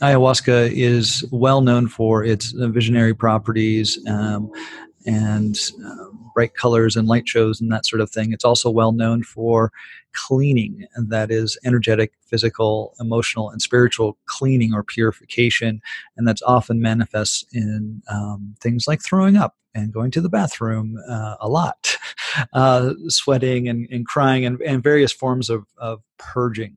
ayahuasca is well known for its visionary properties um, and uh, bright colors and light shows and that sort of thing. It's also well known for cleaning, and that is energetic, physical, emotional, and spiritual cleaning or purification. And that's often manifests in um, things like throwing up and going to the bathroom uh, a lot, uh, sweating and, and crying, and, and various forms of, of purging.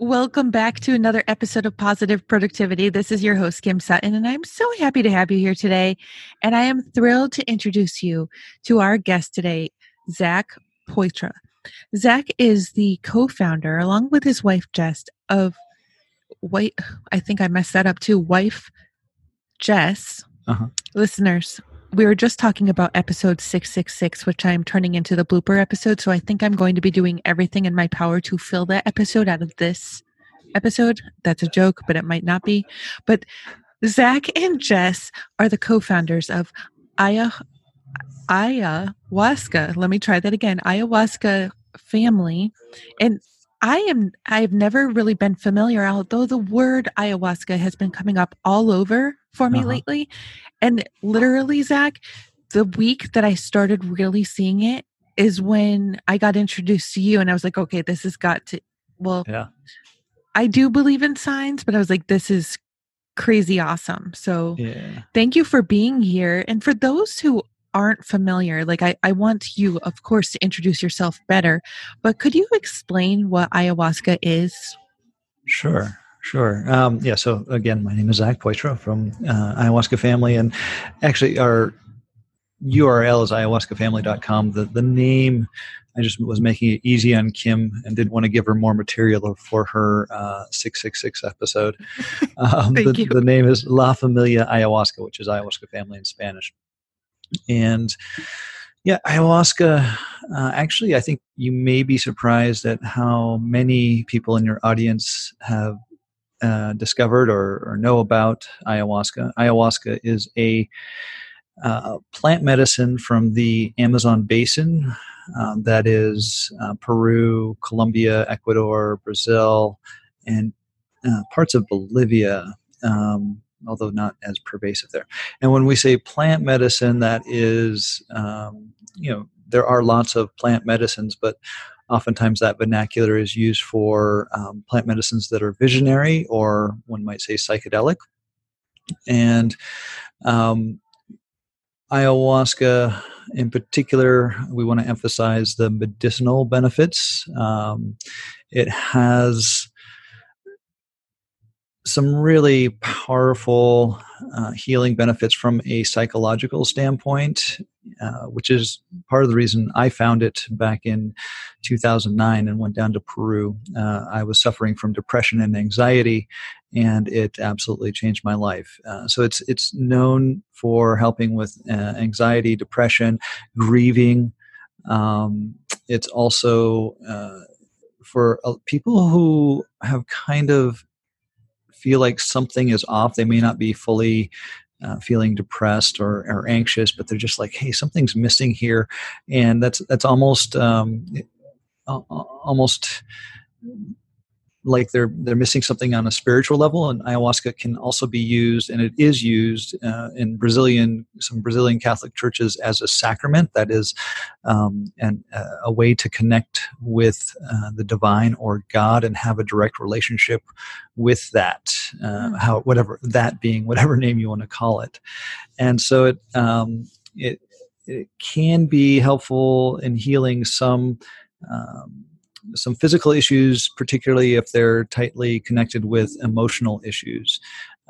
Welcome back to another episode of Positive Productivity. This is your host, Kim Sutton, and I'm so happy to have you here today. And I am thrilled to introduce you to our guest today, Zach Poitra. Zach is the co founder, along with his wife, Jess, of White, I think I messed that up too, wife Jess. Uh-huh. Listeners, we were just talking about episode 666, which I'm turning into the blooper episode. So I think I'm going to be doing everything in my power to fill that episode out of this episode. That's a joke, but it might not be. But Zach and Jess are the co founders of Aya, Ayahuasca. Let me try that again Ayahuasca family. And I am I've never really been familiar, although the word ayahuasca has been coming up all over for me uh-huh. lately. And literally, Zach, the week that I started really seeing it is when I got introduced to you and I was like, okay, this has got to well yeah. I do believe in signs, but I was like, this is crazy awesome. So yeah. thank you for being here. And for those who aren't familiar, like I, I want you, of course, to introduce yourself better, but could you explain what ayahuasca is? Sure. Sure. Um, yeah. So again, my name is Zach Poitra from uh, Ayahuasca Family, and actually our URL is ayahuascafamily.com. The the name I just was making it easy on Kim and didn't want to give her more material for her uh, 666 episode. Um, the, the, name is La Familia Ayahuasca, which is Ayahuasca Family in Spanish. And yeah, ayahuasca, uh, actually, I think you may be surprised at how many people in your audience have uh, discovered or, or, know about ayahuasca. Ayahuasca is a uh, plant medicine from the Amazon basin um, that is uh, Peru, Colombia, Ecuador, Brazil, and uh, parts of Bolivia. Um, although not as pervasive there. And when we say plant medicine, that is, um, you know, there are lots of plant medicines, but oftentimes that vernacular is used for um, plant medicines that are visionary or one might say psychedelic. And um, ayahuasca, in particular, we want to emphasize the medicinal benefits. Um, it has some really powerful uh, healing benefits from a psychological standpoint, uh, which is part of the reason I found it back in 2009 and went down to Peru. Uh, I was suffering from depression and anxiety, and it absolutely changed my life. Uh, so it's it's known for helping with uh, anxiety, depression, grieving. Um, it's also uh, for people who have kind of feel like something is off. They may not be fully uh, feeling depressed or, or anxious, but they're just like, hey, something's missing here, and that's that's almost um, almost like they're they're missing something on a spiritual level and ayahuasca can also be used and it is used uh, in brazilian some brazilian catholic churches as a sacrament that is um, and uh, a way to connect with uh, the divine or god and have a direct relationship with that uh, hmm. how whatever that being whatever name you want to call it and so it um, it it can be helpful in healing some um, some physical issues, particularly if they're tightly connected with emotional issues.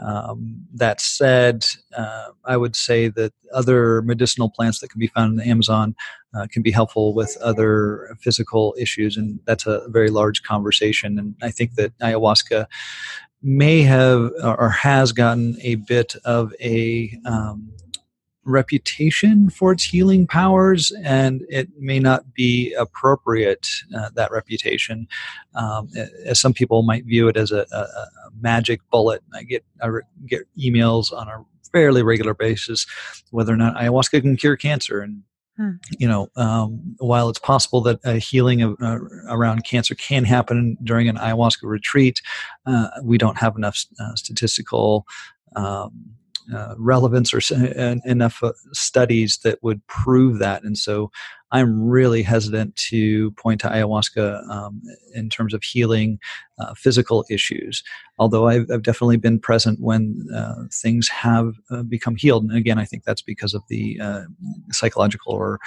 Um, that said, uh, I would say that other medicinal plants that can be found in the Amazon uh, can be helpful with other physical issues, and that's a very large conversation. And I think that ayahuasca may have or has gotten a bit of a um, reputation for its healing powers, and it may not be appropriate, uh, that reputation. Um, as some people might view it as a, a, a magic bullet. I get, I get emails on a fairly regular basis whether or not ayahuasca can cure cancer and Hmm. You know, um, while it's possible that a healing of, uh, around cancer can happen during an ayahuasca retreat, uh, we don't have enough uh, statistical um, uh, relevance or enough uh, studies that would prove that. And so I'm really hesitant to point to ayahuasca um, in terms of healing uh, physical issues. Although I've, I've, definitely been present when uh, things have uh, become healed. And again, I think that's because of the uh, psychological or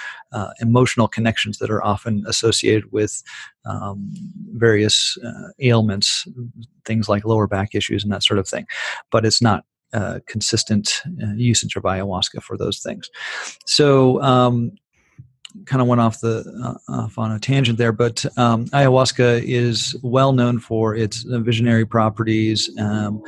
emotional connections that are often associated with um, various ailments, things like lower back issues and that sort of thing. But it's not uh, consistent uh, usage of ayahuasca for those things. So, um, kind of went off the uh, off on a tangent there, but um, ayahuasca is well known for its visionary properties um,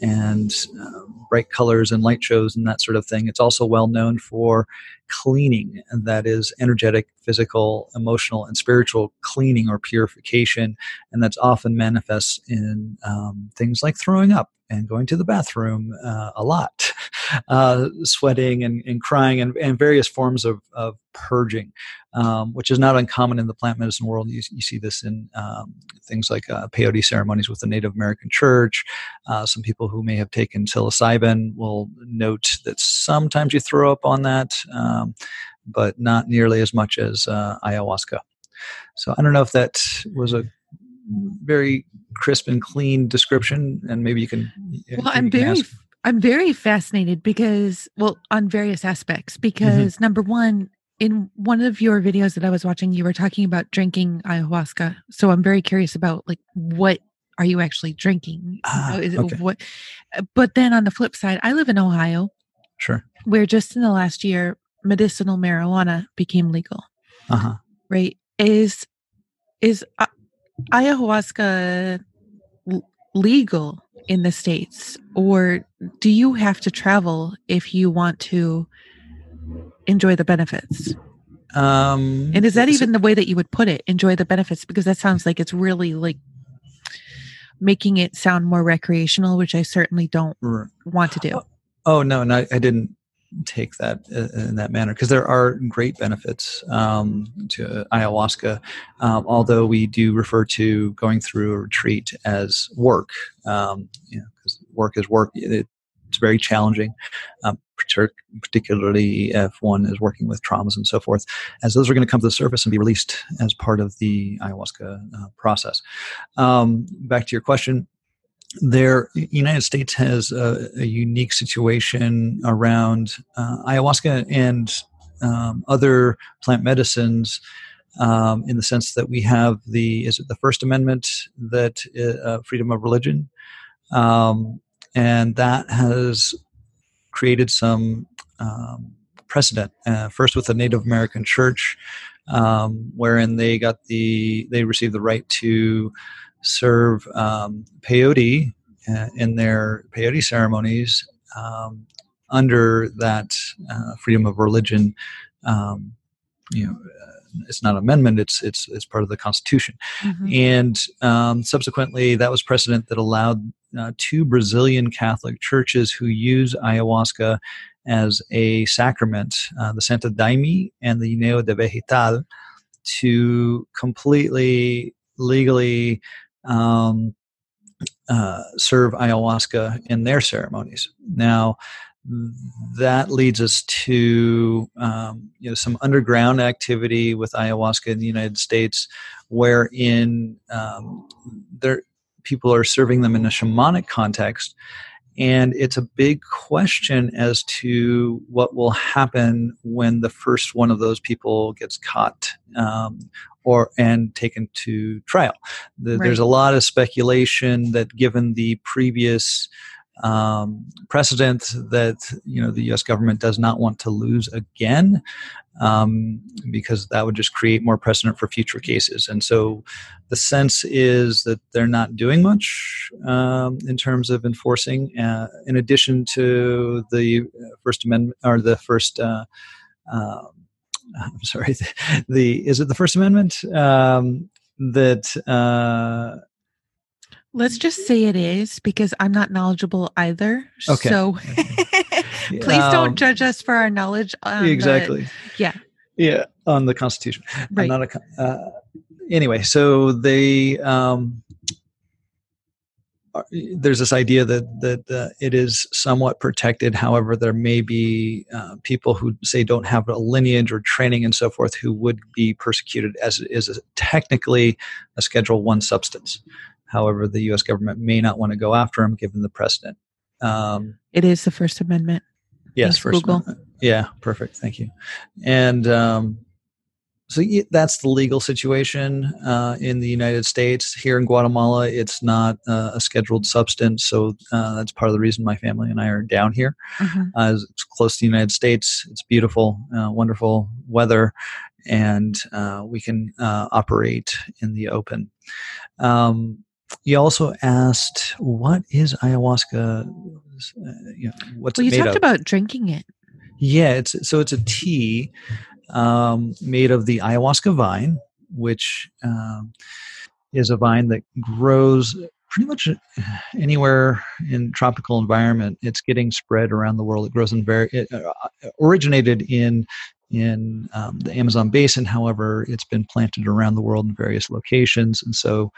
and uh, bright colors and light shows and that sort of thing. It's also well known for cleaning, and that is energetic, physical, emotional, and spiritual cleaning or purification, and that's often manifests in um, things like throwing up and going to the bathroom uh, a lot, uh, sweating and, and crying, and, and, various forms of, of purging, um, which is not uncommon in the plant medicine world. You, you see this in um, things like uh, peyote ceremonies with the Native American Church. Uh, some people who may have taken psilocybin will note that sometimes you throw up on that, um, but not nearly as much as uh, ayahuasca. So I don't know if that was a very crisp and clean description, and maybe you can. Well, I'm very. Ask. I'm very fascinated because, well, on various aspects. Mm-hmm. Because mm-hmm. number one, in one of your videos that I was watching, you were talking about drinking ayahuasca. So I'm very curious about like what are you actually drinking? Ah, is it okay. what? Uh, but then on the flip side, I live in Ohio. Sure. Where just in the last year, medicinal marijuana became legal. Uh huh. Right? Is is uh, ayahuasca legal in the states or do you have to travel if you want to enjoy the benefits? Um and is that even the way that you would put it enjoy the benefits? Because that sounds like it's really like making it sound more recreational which i certainly don't want to do. oh, oh no no i didn't take that uh, in that manner because there are great benefits um, to ayahuasca um, although we do refer to going through a retreat as work um, you know, because work is work. It's very challenging um, particularly if one is working with traumas and so forth as those are going to come to the surface and be released as part of the ayahuasca uh, process. Um, back to your question there united states has a, a unique situation around uh, ayahuasca and um, other plant medicines um, in the sense that we have the is it the first amendment that uh, freedom of religion? Um, and that has created some um, precedent uh, first with the native american church um, wherein they got the they received the right to serve um, peyote uh, in their peyote ceremonies um, under that uh, freedom of religion. Um, you know, uh, it's not an amendment; it's it's it's part of the Constitution. Mm-hmm. And um, subsequently, that was precedent that allowed uh, two Brazilian Catholic churches who use ayahuasca as a sacrament, uh, the Santo Daime and the União do Vegetal, to completely legally um, uh, serve ayahuasca in their ceremonies. Now, that leads us to um, you know some underground activity with ayahuasca in the United States, wherein um, there people are serving them in a shamanic context, and it's a big question as to what will happen when the first one of those people gets caught um, or and taken to trial. The, right. There's a lot of speculation that given the previous um, precedent that you know the U.S. government does not want to lose again, um, because that would just create more precedent for future cases. And so, the sense is that they're not doing much um, in terms of enforcing. Uh, in addition to the First Amendment or the first. Uh, uh, I'm sorry. The, the, is it the First Amendment um, that uh, Let's just say it is because I'm not knowledgeable either. Okay. So please Um, don't judge us for our knowledge. On the- exactly. yeah. Yeah, on the Constitution. I'm Right. not a. Uh, anyway, so they um, are- there's this idea that that uh, it is somewhat protected. However, there may be uh, people who say don't have a lineage or training and so forth who would be persecuted as it is a, technically a Schedule One substance. However, the U.S. government may not want to go after them given the precedent. Um, It is the First Amendment. Yes, Thanks, First Google. Amendment. Yeah, perfect. Thank you. And um, so that's the legal situation uh, in the United States. Here in Guatemala, it's not uh, a scheduled substance, so uh, that's part of the reason my family and I are down here. Mhm. Uh, it's close to the United States. It's beautiful, uh, wonderful weather, and uh, we can uh, operate in the open. Um, you also asked, "What is ayahuasca? You know, what's Well, you talked of?" about drinking it. Yeah, it's so it's a tea um, made of the ayahuasca vine, which um, is a vine that grows pretty much anywhere in tropical environment. It's getting spread around the world. It grows in very it uh, originated in in um, the Amazon basin. However, it's been planted around the world in various locations, and so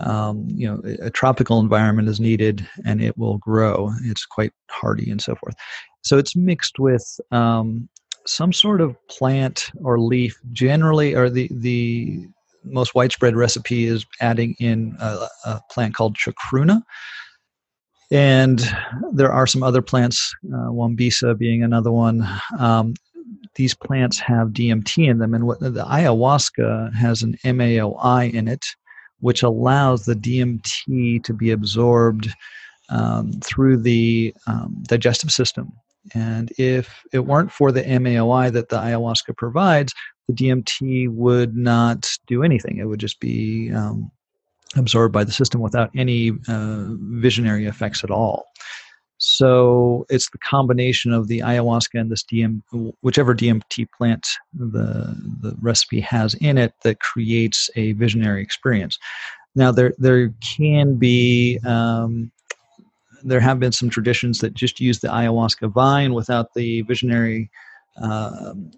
um, you know a, tropical environment is needed, and it will grow. It's quite hardy and so forth. So it's mixed with um, some sort of plant or leaf. Generally, or the the most widespread recipe is adding in a, a plant called chacruna. And there are some other plants, uh, Wambisa being another one. Um, these plants have DMT in them, and what the ayahuasca has an MAOI in it, which allows the DMT to be absorbed um, through the um, digestive system. And if it weren't for the MAOI that the ayahuasca provides, the DMT would not do anything. It would just be um, absorbed by the system without any uh, visionary effects at all. So it's the combination of the ayahuasca and this DM, whichever DMT plant the the recipe has in it, that creates a visionary experience. Now there there can be um, there have been some traditions that just use the ayahuasca vine without the visionary um,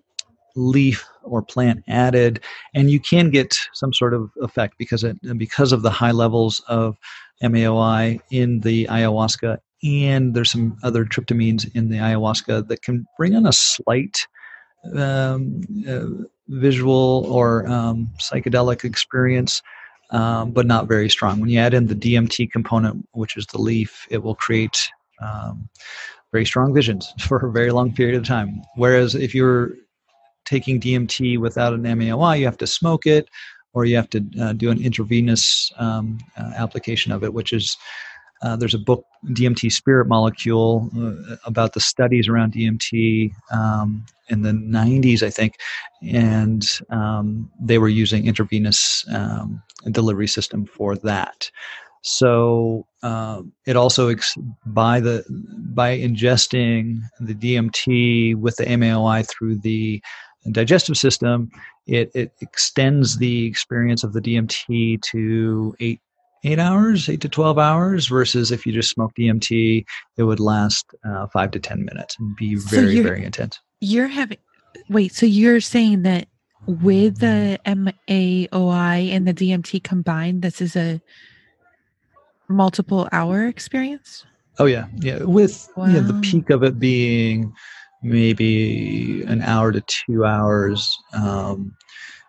leaf or plant added, and you can get some sort of effect because it because of the high levels of MAOI in the ayahuasca, and there's some other tryptamines in the ayahuasca that can bring on a slight um, uh, visual or um, psychedelic experience. Um, but not very strong. When you add in the DMT component, which is the leaf, it will create um, very strong visions for a very long period of time. Whereas if you're taking DMT without an MAOI, you have to smoke it or you have to uh, do an intravenous um, uh, application of it, which is uh, there's a book, DMT Spirit Molecule, uh, about the studies around DMT um, in the 90s, I think, and um, they were using intravenous um, delivery system for that. So uh, it also ex- by the by ingesting the DMT with the MAOI through the digestive system, it, it extends the experience of the DMT to eight eight hours, eight to twelve hours, versus if you just smoke DMT, it would last uh, five to ten minutes and be very you're- very intense. You're having, wait, so you're saying that with the MAOI and the DMT combined, this is a multiple hour experience? Oh yeah, yeah. With yeah, the peak of it being maybe an hour to two hours um,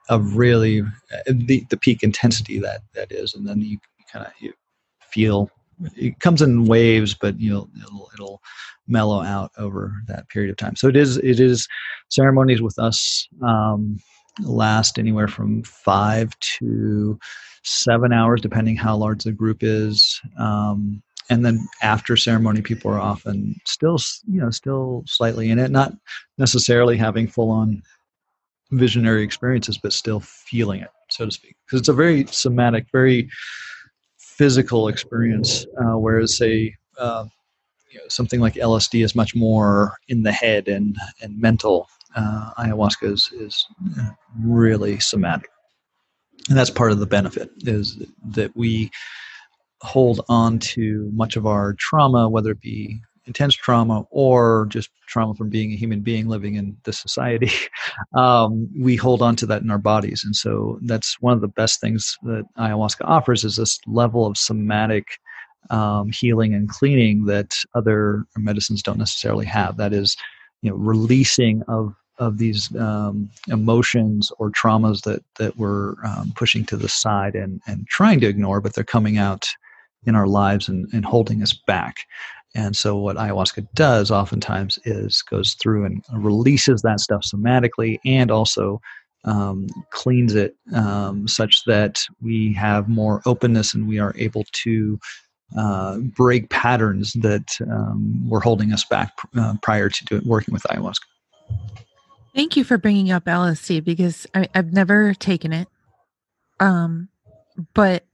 of really uh, the the peak intensity that that is, and then you kind of you feel it comes in waves, but you'll it'll, it'll mellow out over that period of time. So it is it is ceremonies with us um, last anywhere from five to seven hours, depending how large the group is. Um, and then after ceremony, people are often still, you know, still slightly in it, not necessarily having full on visionary experiences, but still feeling it, so to speak. Because it's a very somatic, very physical experience, uh, whereas, say, uh, you know, something like LSD is much more in the head and, and mental. Uh, ayahuasca is, is uh, really somatic. And that's part of the benefit is that we hold on to much of our trauma, whether it be intense trauma or just trauma from being a human being living in this society, um, we hold on to that in our bodies. And so that's one of the best things that ayahuasca offers is this level of somatic um, healing and cleaning that other medicines don't necessarily have. That is, you know, releasing of of these um, emotions or traumas that that we're um, pushing to the side and and trying to ignore, but they're coming out in our lives and, and holding us back. And so, what ayahuasca does oftentimes is goes through and releases that stuff somatically and also um, cleans it um, such that we have more openness and we are able to uh, break patterns that um, were holding us back uh, prior to doing, working with ayahuasca. Thank you for bringing up LSD because I, have never taken it. Um, but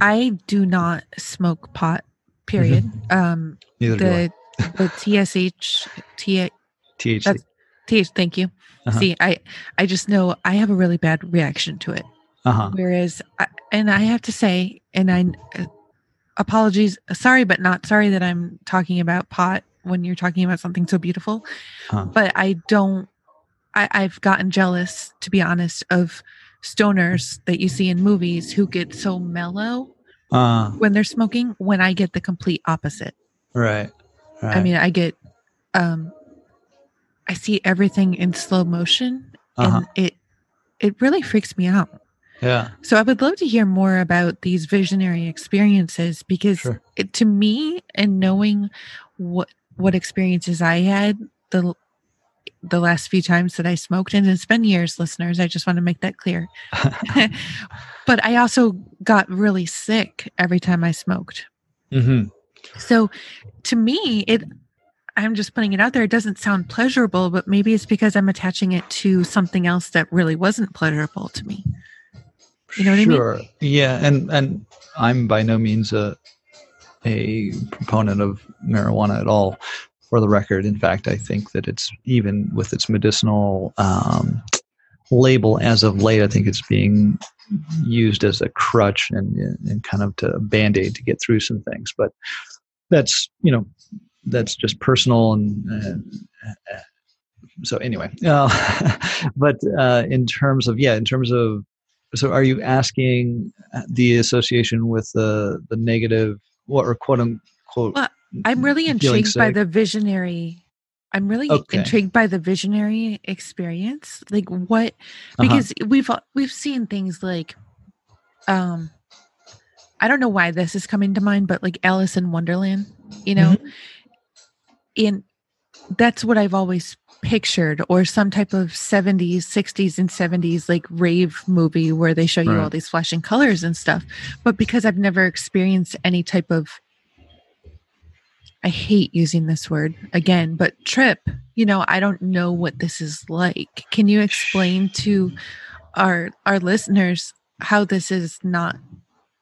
I do not smoke pot. Period. Mm-hmm. Um, Neither the the TSH T THC. TH. Thank you. Uh-huh. See, I I just know I have a really bad reaction to it. Uh-huh. Whereas, I, and I have to say, and I uh, apologies, sorry, but not sorry that I'm talking about pot when you're talking about something so beautiful. Huh. But I don't. I, I've gotten jealous, to be honest, of stoners that you see in movies who get so mellow uh, when they're smoking when i get the complete opposite right, right. i mean i get um i see everything in slow motion uh-huh. and it it really freaks me out yeah so i would love to hear more about these visionary experiences because sure. it, to me and knowing what what experiences i had the the last few times that I smoked, and it's been years, listeners. I just want to make that clear. but I also got really sick every time I smoked. Mm-hmm. So to me, it I'm just putting it out there. It doesn't sound pleasurable, but maybe it's because I'm attaching it to something else that really wasn't pleasurable to me. You know what sure. I mean? Yeah, and and I'm by no means a a proponent of marijuana at all for the record. In fact, I think that it's even with its medicinal um, label as of late, I think it's being used as a crutch and, and kind of to band aid to get through some things. But that's, you know, that's just personal and, uh, so anyway, uh, but uh, in terms of yeah, in terms of so are you asking the association with the the negative what or quote unquote well, I'm really intrigued by the visionary. I'm really okay. intrigued by the visionary experience. Like what uh-huh. because uh-huh. we've we've seen things like um I don't know why this is coming to mind, but like Alice in Wonderland, you know? Mm-hmm. And that's what I've always pictured or some type of 70s 60s and 70s like rave movie where they show you right. all these flashing colors and stuff but because i've never experienced any type of I hate using this word again, but trip, you know, I don't know what this is like. Can you explain to our our listeners how this is not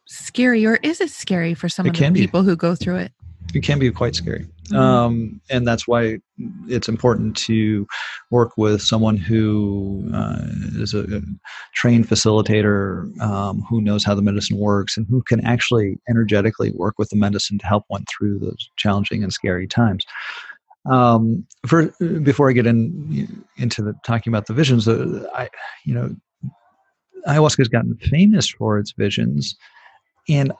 scary or is it scary for some it of the people be. who go through it? It can be quite scary. Mm-hmm. Um, and that's why it's important to work with someone who uh, is a, a, trained facilitator um, who knows how the medicine works and who can actually energetically work with the medicine to help one through those challenging and scary times. Um, for before I get in into the talking about the visions, uh, I you know ayahuasca has gotten famous for its visions and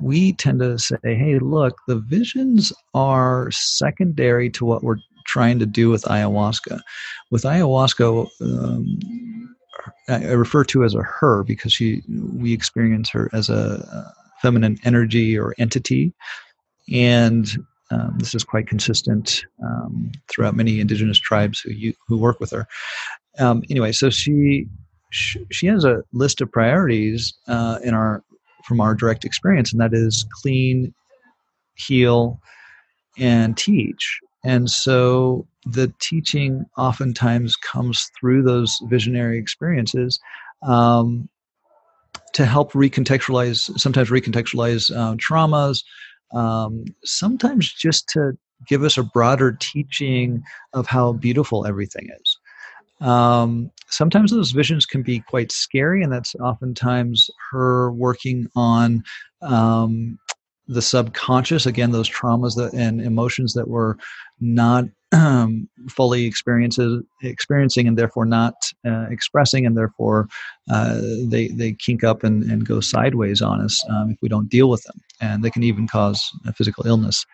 we tend to say, hey, look, the visions are secondary to what we're trying to do with ayahuasca. With ayahuasca, um, I refer to as a her because she we experience her as a feminine energy or entity, and um, this is quite consistent um, throughout many indigenous tribes who you, who work with her. Um, anyway, so she she has a list of priorities uh, in our from our direct experience, and that is clean, heal, and teach. And so the teaching oftentimes comes through those visionary experiences um, to help recontextualize, sometimes recontextualize uh, traumas, um, sometimes just to give us a broader teaching of how beautiful everything is. Um, sometimes those visions can be quite scary, and that's oftentimes her working on um, the subconscious again those traumas that and emotions that we're not um, fully experiencing and therefore not uh, expressing and therefore uh, they they kink up and, and go sideways on us um, if we don't deal with them. And they can even cause physical illness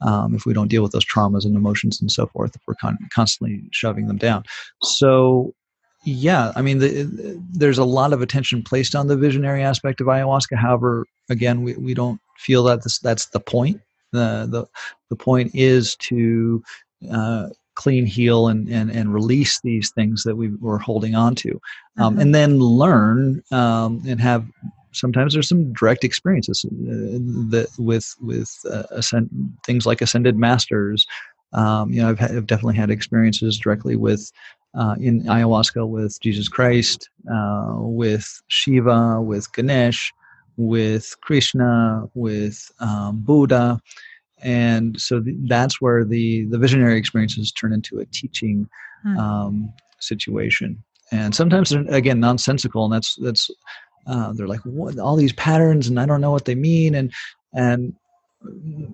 um, if we don't deal with those traumas and emotions and so forth if we're con- constantly shoving them down. So yeah i mean the, there's a lot of attention placed on the visionary aspect of ayahuasca. However again we, we don't feel that this, that's the point. The, the the point is to uh, clean heal and, and and release these things that we were holding on to um, mm-hmm. and then learn um, and have sometimes there's some direct experiences uh, that with with uh, ascend, things like ascended masters. Um, you know I've, I've, definitely had experiences directly with uh, in ayahuasca with Jesus Christ, uh, with Shiva, with Ganesh, with Krishna, with um, Buddha, and so th- that's where the the visionary experiences turn into a teaching hmm. um, situation. And sometimes they're again nonsensical, and that's that's uh, they're like what all these patterns, and I don't know what they mean, and and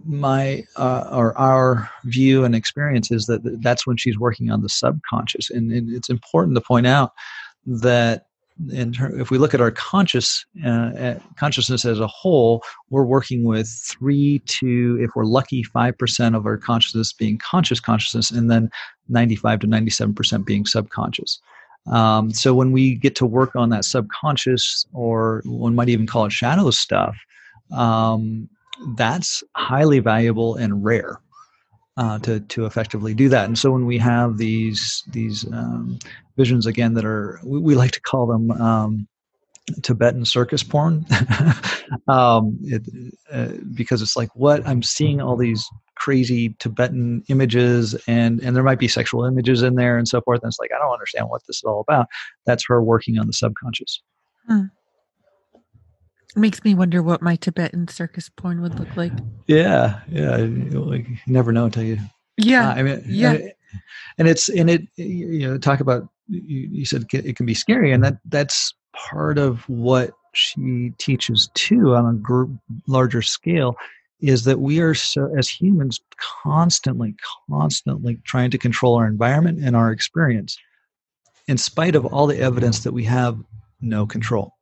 my uh, or our view and experience is that that's when she's working on the subconscious. And, and it's important to point out that ter- if we look at our conscious uh, consciousness as a whole we're working with 3 to if we're lucky 5% of our consciousness being conscious consciousness and then 95 to 97% being subconscious. Um, so when we get to work on that subconscious or one might even call it shadow stuff um, that's highly valuable and rare uh, to to effectively do that. And so when we have these these um, visions again that are we, we, like to call them um, Tibetan circus porn, um, it, uh, because it's like what I'm seeing all these crazy Tibetan images and and there might be sexual images in there and so forth. And it's like I don't understand what this is all about. That's her working on the subconscious. Makes me wonder what my Tibetan circus porn would look like. Yeah, yeah. Like you never know until you. Yeah, uh, I mean, yeah. And, it, and, it's and it you know talk about you, you said it can be scary, and that that's part of what she teaches too on a group, larger scale is that we are so as humans constantly constantly trying to control our environment and our experience in spite of all the evidence that we have no control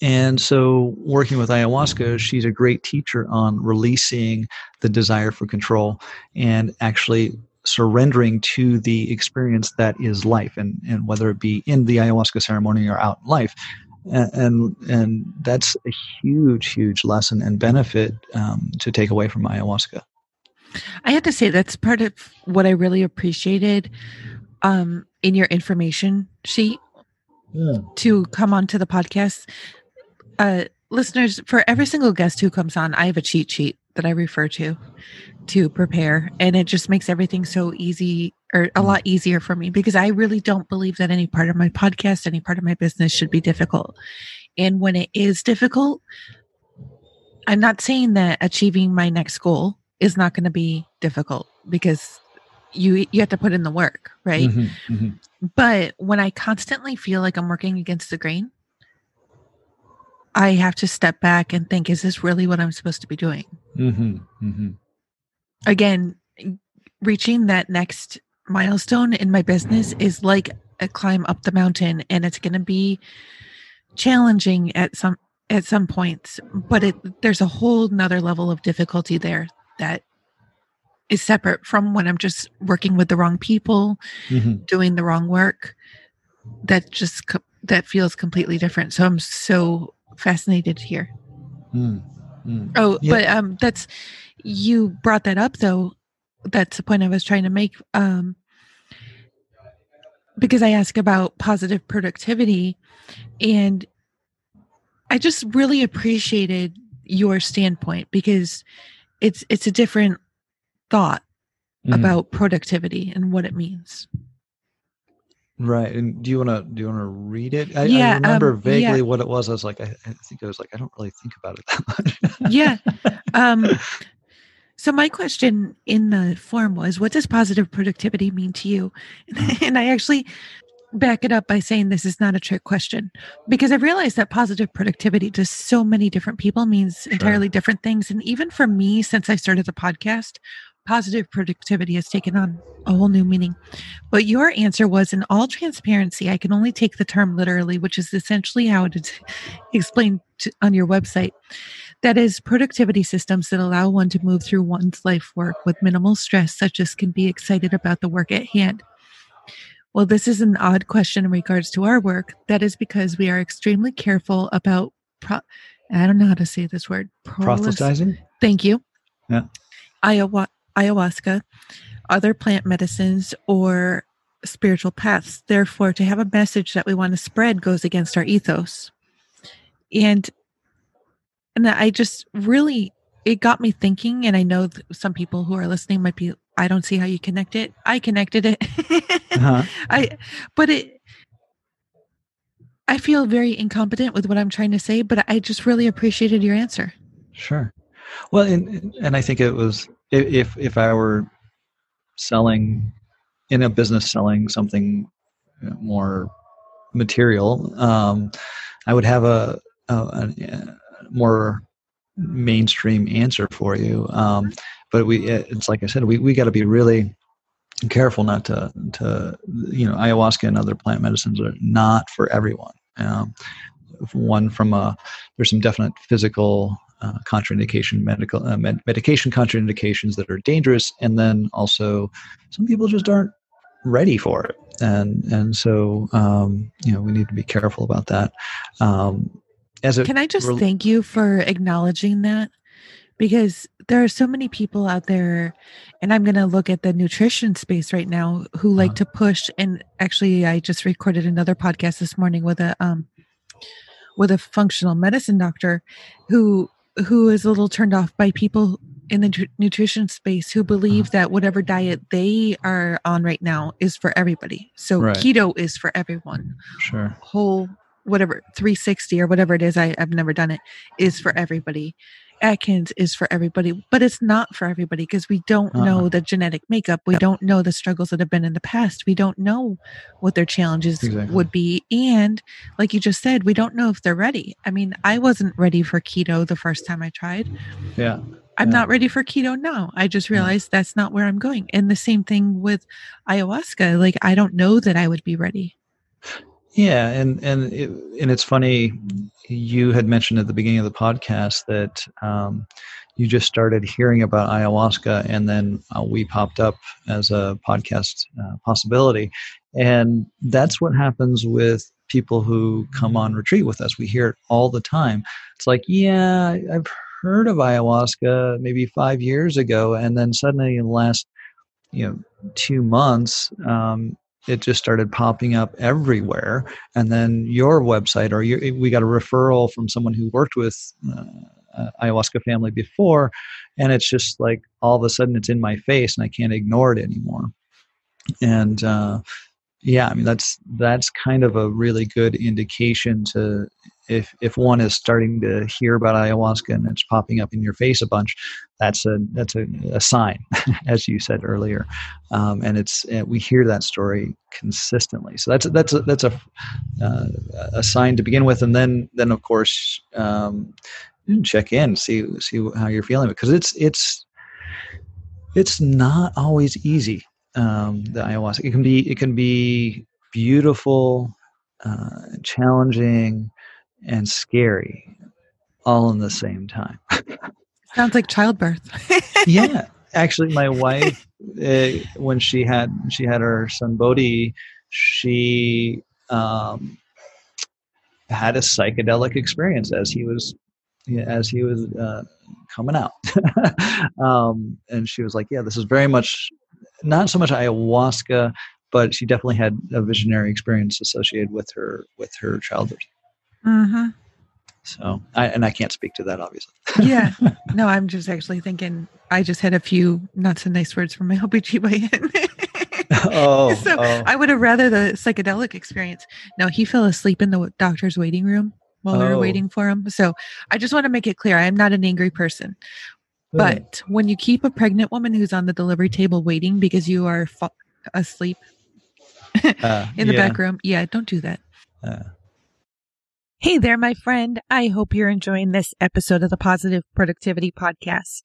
and so, working with ayahuasca, she's a great teacher on releasing the desire for control and actually surrendering to the experience that is life, and, and whether it be in the ayahuasca ceremony or out in life. And, and, and that's a huge, huge lesson and benefit um, to take away from ayahuasca. I have to say, that's part of what I really appreciated um, in your information sheet yeah. to come onto the podcast. Uh, listeners, for every single guest who comes on, I have a cheat sheet that I refer to to prepare, and it just makes everything so easy or a lot easier for me because I really don't believe that any part of my podcast, any part of my business should be difficult. And when it is difficult, I'm not saying that achieving my next goal is not going to be difficult because you you have to put in the work, right? Mm-hmm, mm-hmm. But when I constantly feel like I'm working against the grain, I have to step back and think, is this really what I'm supposed to be doing? Mm-hmm, mm-hmm. Again, reaching that next milestone in my business is like a climb up the mountain, and it's going to be challenging at some at some points, but it, there's a whole nother level of difficulty there that is separate from when I'm just working with the wrong people, mm-hmm. doing the wrong work. That just that feels completely different. So I'm so fascinated here. Mm. Mm. Oh, yeah. but um, that's you brought that up though. That's the point I was trying to make. Um, because I ask about positive productivity, and I just really appreciated your standpoint because it's it's a different thought Mhm. about productivity and what it means. Right. And do you want to do you want to read it? I, Yeah, I remember um, vaguely yeah. what it was. I was like, I, I think I was like, I don't really think about it that much. Yeah. Um, so my question in the form was, what does positive productivity mean to you? And I actually back it up by saying this is not a trick question because I realized that positive productivity to so many different people means entirely different things. And even for me, since I started the podcast, positive productivity has taken on a whole new meaning. But your answer was in all transparency, I can only take the term literally, which is essentially how it is explained to, on your website. That is productivity systems that allow one to move through one's life work with minimal stress, such as can be excited about the work at hand. Well, this is an odd question in regards to our work. That is because we are extremely careful about, pro- I don't know how to say this word. prolis- Proselytizing? Thank you. Yeah. Ayahu- ayahuasca, other plant medicines, or spiritual paths. Therefore, to have a message that we want to spread goes against our ethos. And and I just really it got me thinking and I know some people who are listening might be I don't see how you connect it. I connected it. Uh-huh. I but it I feel very incompetent with what I'm trying to say, but I just really appreciated your answer. Sure. Well, and and I think it was if if I were selling in a business selling something more material, um, I would have a, a, a more mainstream answer for you. Um, but we, it's like I said, we we got to be really careful not to to you know ayahuasca and other plant medicines are not for everyone. Um, one from a there's some definite physical uh, contraindication medical uh, med- medication contraindications that are dangerous and then also some people just aren't ready for it and and so um, you know we need to be careful about that um, as Can I just rel- thank you for acknowledging that? Because there are so many people out there, and I'm going to look at the nutrition space right now who like Uh-huh. to push. And actually, I just recorded another podcast this morning with a um, with a functional medicine doctor who who is a little turned off by people in the tr- nutrition space who believe uh-huh. that whatever diet they are on right now is for everybody. So Right. keto is for everyone sure whole whatever 360 or whatever it is I, i've never done it is for everybody atkins is for everybody but it's not for everybody because we don't Uh-uh. know the genetic makeup. We don't know the struggles that have been in the past. We don't know what their challenges Exactly. would be. And like you just said we don't know if they're ready. I mean i wasn't ready for keto the first time i tried. Yeah. I'm Yeah. not ready for keto now. I just Yeah. realized that's not where i'm going. And the same thing with ayahuasca. Like i don't know that i would be ready Yeah, and and it, and it's funny. You had mentioned at the beginning of the podcast that um, you just started hearing about ayahuasca, and then uh, we popped up as a podcast uh, possibility, and that's what happens with people who come on retreat with us. We hear it all the time. It's like, yeah, I've heard of ayahuasca maybe five years ago, and then suddenly in the last you know two months um, it just started popping up everywhere. And then your website or your, we got a referral from someone who worked with uh, uh, ayahuasca family before and it's just like all of a sudden it's in my face and i can't ignore it anymore. And uh, yeah i mean that's that's kind of a really good indication to if if one is starting to hear about ayahuasca and it's popping up in your face a bunch that's a that's a, a sign as you said earlier. Um, and it's and we hear that story consistently. So that's that's a, that's a uh, a sign to begin with. And then then of course um, check in see see how you're feeling because it's it's it's not always easy um, the ayahuasca. It can be it can be beautiful uh, challenging and scary all in the same time. Sounds like childbirth. Yeah. Actually my wife uh, when she had she had her son bodhi she um, had a psychedelic experience as he was as he was uh, coming out. Um, and she was like yeah this is very much not so much ayahuasca but she definitely had a visionary experience associated with her with her childbirth Mm-hmm. So, I, and I can't speak to that, obviously. yeah. No, I'm just actually thinking. I just had a few not so nice words from my OBGYN. oh, so oh. I would have rather the psychedelic experience. No, he fell asleep in the doctor's waiting room while we were Oh. waiting for him. So I just want to make it clear I am not an angry person. But when you keep a pregnant woman who's on the delivery table waiting because you are fa- asleep Uh, in the yeah, back room, yeah, don't do that. uh, Hey there, my friend. I hope you're enjoying this episode of the Positive Productivity Podcast.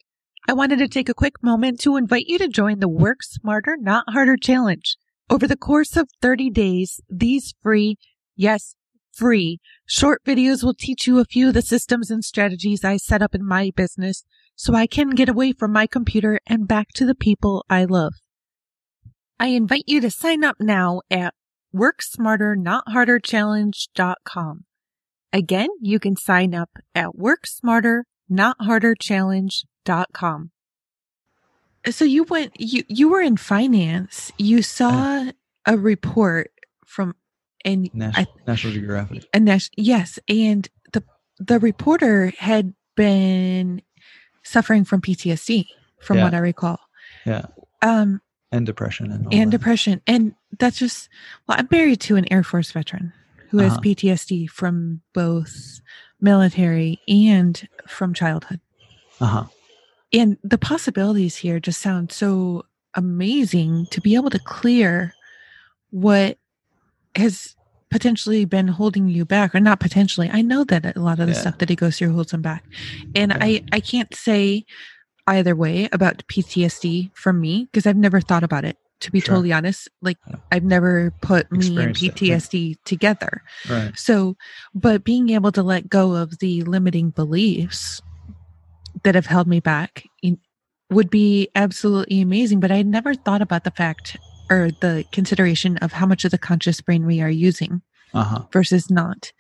I wanted to take a quick moment to invite you to join the Work Smarter, Not Harder Challenge. Over the course of 30 days, these free, yes, free, short videos will teach you a few of the systems and strategies I set up in my business so I can get away from my computer and back to the people I love. I invite you to sign up now at worksmarternotharderchallenge.com. Again, you can sign up at worksmarternotharderchallenge.com. So you went you you were in finance. You uh, saw a report from and National, National Geographic. a nas- yes, and the the reporter had been suffering from PTSD, from Yeah. what I recall. Yeah. Um, And depression and and depression, and that's just well, I'm married to an Air Force veteran who has Uh-huh. PTSD from both military and from childhood. Uh-huh. And the possibilities here just sound so amazing to be able to clear what has potentially been holding you back or not potentially i know that a lot of the Yeah. stuff that he goes through holds him back and Yeah. i i can't say either way about ptsd from me because i've never thought about it to be Sure. totally honest like Yeah. i've never put me and Experienced it, yeah. ptsd together Right. so, but being able to let go of the limiting beliefs that have held me back in, would be absolutely amazing. But I never thought about the fact or the consideration of how much of the conscious brain we are using Uh-huh. versus not,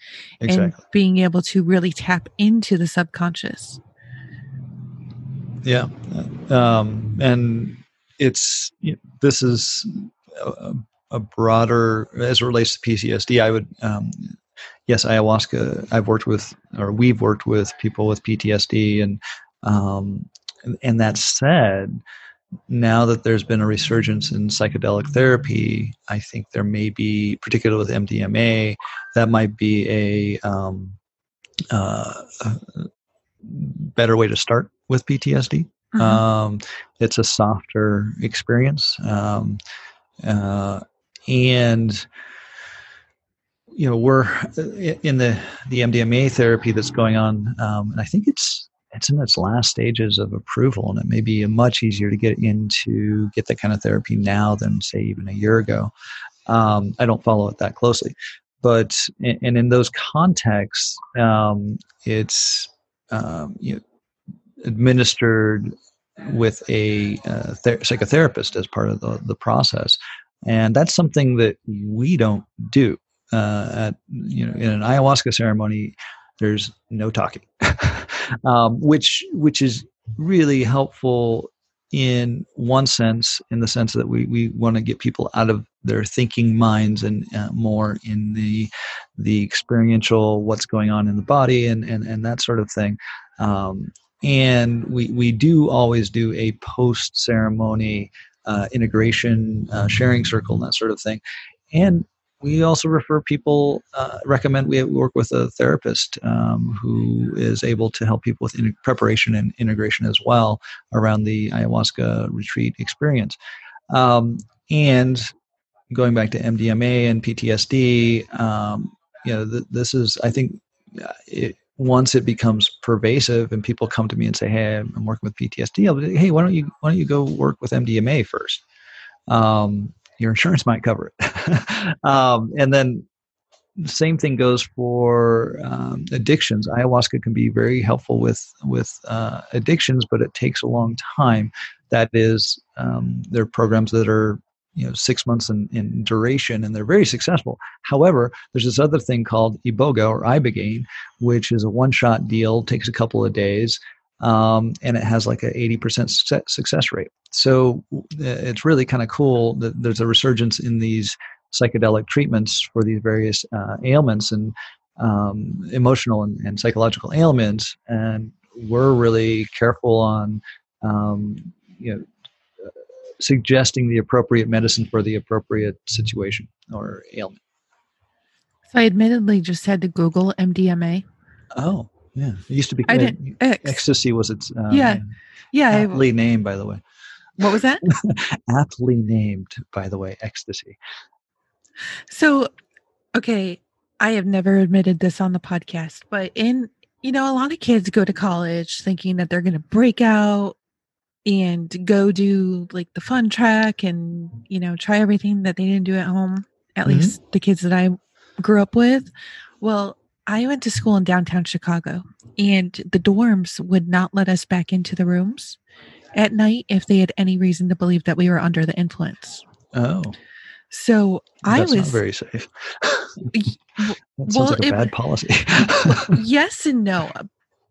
and being able to really tap into the subconscious. Yeah. Um, and it's, you know, this is a, a broader, as it relates to PTSD, I would, um, yes, ayahuasca, I've worked with, or we've worked with people with PTSD and, um, and, and that said, now that there's been a resurgence in psychedelic therapy, I think there may be, particularly with MDMA, that might be a, um, uh, a better way to start with PTSD. Mhm. Um, it's a softer experience, um, uh, and you know we're in the the MDMA therapy that's going on, um, and I think it's it's in its last stages of approval, and it may be much easier to get into get that kind of therapy now than say even a year ago. Um, I don't follow it that closely, but and in those contexts, um, it's um, you know, administered with a uh, ther- psychotherapist as part of the, the process. And that's something that we don't do uh, at you know in an ayahuasca ceremony there's no talking um, which which is really helpful in one sense in the sense that we, we want to get people out of their thinking minds and uh, more in the the experiential what's going on in the body and and, and that sort of thing. Um, and we we do always do a post ceremony uh, integration uh, sharing circle and that sort of thing. And we also refer people uh, recommend we work with a therapist um, who is able to help people with in- preparation and integration as well around the ayahuasca retreat experience. Um, and going back to mdma and ptsd um, you know th- this is i think uh, it, once it becomes pervasive and people come to me and say hey i'm working with ptsd i'll be hey why don't you why don't you go work with mdma first? Um, your insurance might cover it. Um, and then the same thing goes for um, addictions. Ayahuasca can be very helpful with with uh, addictions but it takes a long time. That is um, there are programs that are you know six months in, in duration and they're very successful. However there's this other thing called iboga or ibogaine which is a one shot deal takes a couple of days um, and it has like a 80% success, success rate so uh, it's really kind of cool that there's a resurgence in these psychedelic treatments for these various uh, ailments and um, emotional and, and, psychological ailments, and we're really careful on um, you know suggesting the appropriate medicine for the appropriate situation or ailment. So I admittedly just had to Google MDMA. Oh, yeah. It used to be. I didn't. X. Ecstasy was its. Um, yeah. Yeah. Aptly I, name, by the way. What was that? aptly named, by the way, ecstasy. So, okay, I have never admitted this on the podcast, but in you know, a lot of kids go to college thinking that they're going to break out and go do like the fun track and you know try everything that they didn't do at home. At mm-hmm. least the kids that I grew up with. Well, I went to school in downtown Chicago, and the dorms would not let us back into the rooms at night if they had any reason to believe that we were under the influence. Oh. So I was not very safe. that sounds well, like a it, bad policy. yes and no,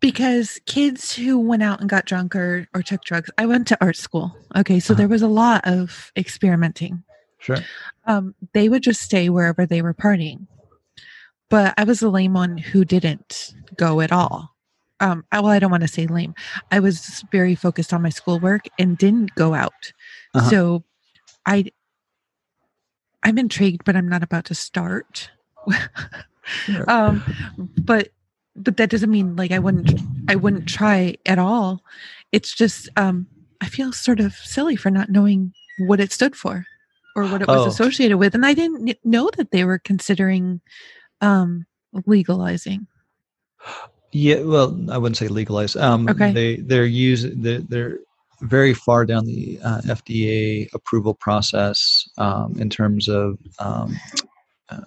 because kids who went out and got drunk or, or took drugs, I went to art school. Okay, so uh-huh. there was a lot of experimenting. Sure. Um, they would just stay wherever they were partying but I was the lame one who didn't go at all. Um, well, I don't want to say lame. I was very focused on my schoolwork and didn't go out. Uh-huh. So I, I'm intrigued, but I'm not about to start. sure. um, but but that doesn't mean like I wouldn't I wouldn't try at all. It's just um, I feel sort of silly for not knowing what it stood for or what it was oh. associated with, and I didn't know that they were considering um, legalizing? Yeah, well, I wouldn't say legalize. Um, okay. They they're using they're, they're very far down the uh, FDA approval process um, in terms of um, uh,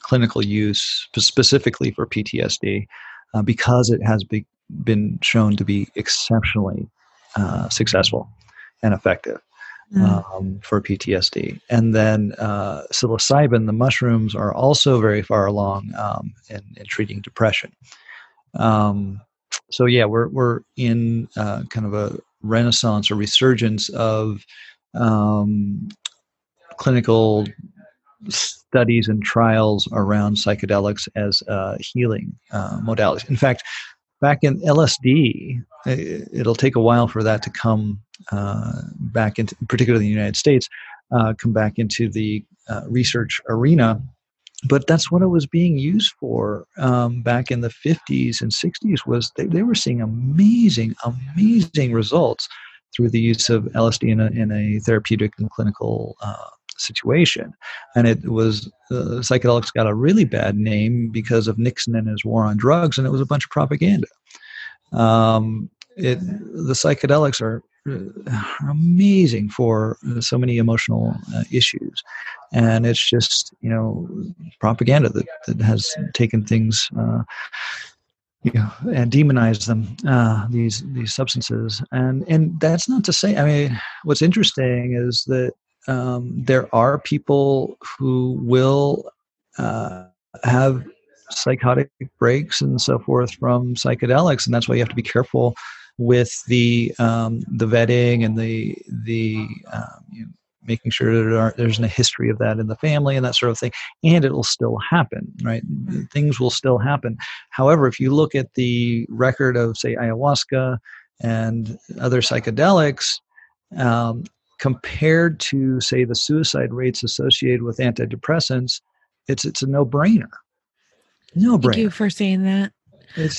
clinical use, specifically for PTSD, uh, because it has be, been shown to be exceptionally uh, successful and effective. Um, for PTSD. And then uh, psilocybin, the mushrooms, are also very far along um, in, in, treating depression. Um, so yeah, we're we're in uh, kind of a renaissance or resurgence of um, clinical studies and trials around psychedelics as uh, healing uh, modalities. In fact, back in LSD, it'll take a while for that to come back into, particularly in the United States, uh, come back into the uh, research arena. But that's what it was being used for um, back in the 50s and 60s. Was they, they were seeing amazing, amazing results through the use of LSD in a, in a therapeutic and clinical uh, situation. And it was, uh, psychedelics got a really bad name because of Nixon and his war on drugs, and it was a bunch of propaganda. Um, it, the psychedelics are uh, amazing for so many emotional uh, issues. And it's just you know propaganda that, that has taken things uh, you know and demonized them uh, these these substances. And and that's not to say i mean what's interesting is that um, there are people who will uh, have psychotic breaks and so forth from psychedelics and that's why you have to be careful with the um, the vetting and the the um, you know, making sure that there there's a history of that in the family and that sort of thing. And it'll still happen right? Things will still happen. However if you look at the record of say ayahuasca and other psychedelics um, compared to say the suicide rates associated with antidepressants it's it's a no-brainer. No brainer thank you for saying that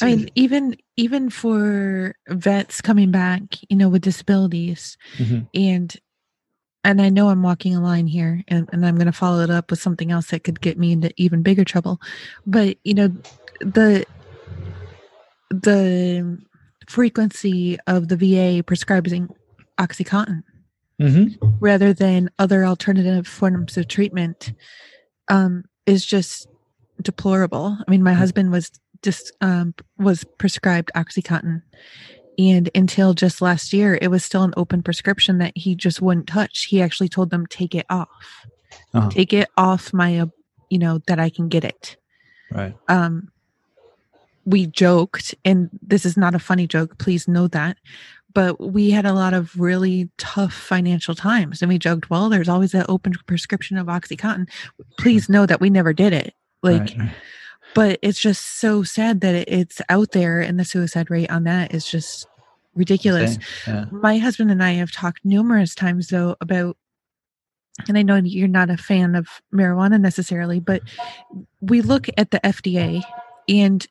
I mean, even even for vets coming back, you know, with disabilities, mm-hmm. and and I know I'm walking a line here, and, and I'm going to follow it up with something else that could get me into even bigger trouble. But you know, the the frequency of the VA prescribing OxyContin mm-hmm. rather than other alternative forms of treatment um, is just deplorable. I mean, my mm. husband was just um, was prescribed OxyContin. And until just last year, it was still an open prescription that he just wouldn't touch. He actually told them, take it off. Uh-huh. Take it off my, uh, you know, that I can get it. Right. Um, we joked, and this is not a funny joke, please know that. But we had a lot of really tough financial times. And we joked, well, there's always that open prescription of OxyContin. Please know that we never did it. Like, right but it's just so sad that it's out there and the suicide rate on that is just ridiculous. Yeah. My husband and I have talked numerous times though about and I know you're not a fan of marijuana necessarily, but we look at the FDA and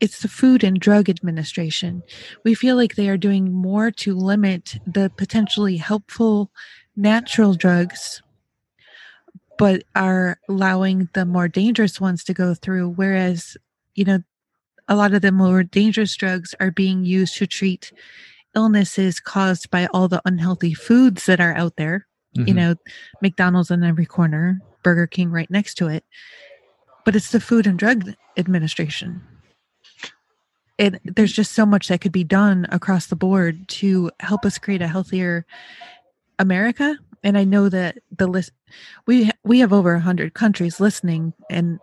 it's the Food and Drug Administration. We feel like they are doing more to limit the potentially helpful natural drugs, but are allowing the more dangerous ones to go through. Whereas, you know, a lot of the more dangerous drugs are being used to treat illnesses caused by all the unhealthy foods that are out there. You Mhm. know, McDonald's on every corner, Burger King right next to it. But it's the Food and Drug Administration. And there's just so much that could be done across the board to help us create a healthier America. And I know that the list we we have over a hundred countries listening, and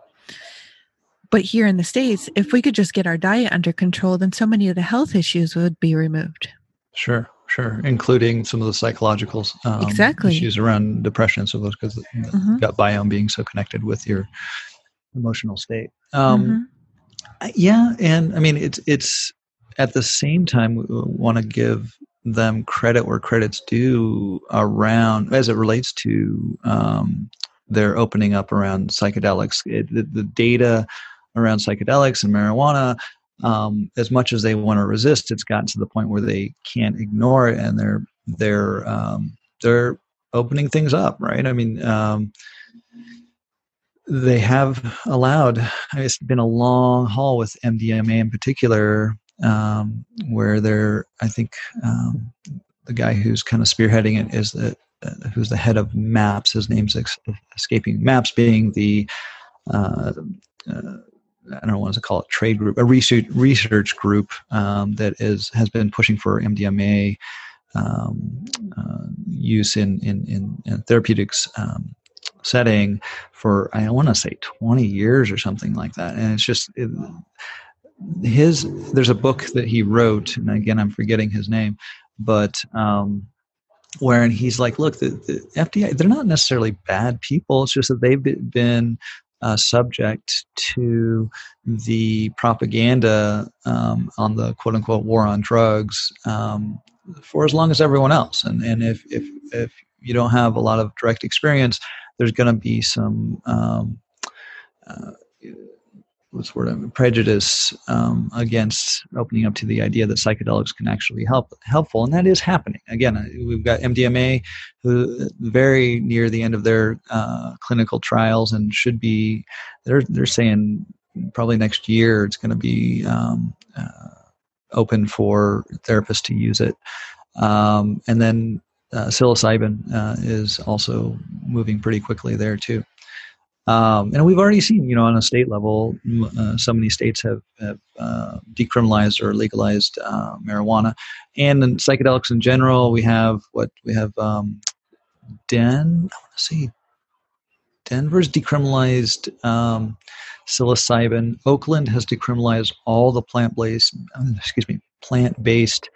but here in the states, if we could just get our diet under control, then so many of the health issues would be removed. Sure, sure, including some of the psychological um, Exactly. issues around depression. So those because the Mhm. gut biome being so connected with your emotional state. Um, Mhm. Yeah, and I mean it's it's at the same time we want to give them credit where credit's due around as it relates to um, their opening up around psychedelics. It, the, the data around psychedelics and marijuana, um, as much as they want to resist, it's gotten to the point where they can't ignore it, and they're they're um, they're opening things up. Right? I mean. Um, they have allowed it's been a long haul with mdma in particular um, where they're i think um, the guy who's kind of spearheading it is the who's the head of maps his name's escaping maps being the uh, uh, I don't want to call it trade group, a research research group um, that is has been pushing for MDMA um, uh, use in in, in, in therapeutics um, setting for I want to say 20 years or something like that. And it's just it, his. There's a book that he wrote, and again I'm forgetting his name, but um, wherein he's like, look, the, the FDA they're not necessarily bad people. It's just that they've been uh, subject to the propaganda um, on the quote unquote war on drugs um, for as long as everyone else. And and if if if you don't have a lot of direct experience, there's going to be some um, uh, what's word I'm- prejudice um, against opening up to the idea that psychedelics can actually help helpful, and that is happening. Again, uh, we've got MDMA, who very near the end of their uh, clinical trials, and should be they're they're saying probably next year it's going to be um, uh, open for therapists to use it, um, and then uh, psilocybin uh, is also moving pretty quickly there too. Um, and we've already seen, you know, on a state level, uh, so many states have, have uh, decriminalized or legalized uh, marijuana, and in psychedelics in general. We have what we have. Um, Den, I want to see. Denver's decriminalized um, psilocybin. Oakland has decriminalized all the plant-based, um, excuse me, plant-based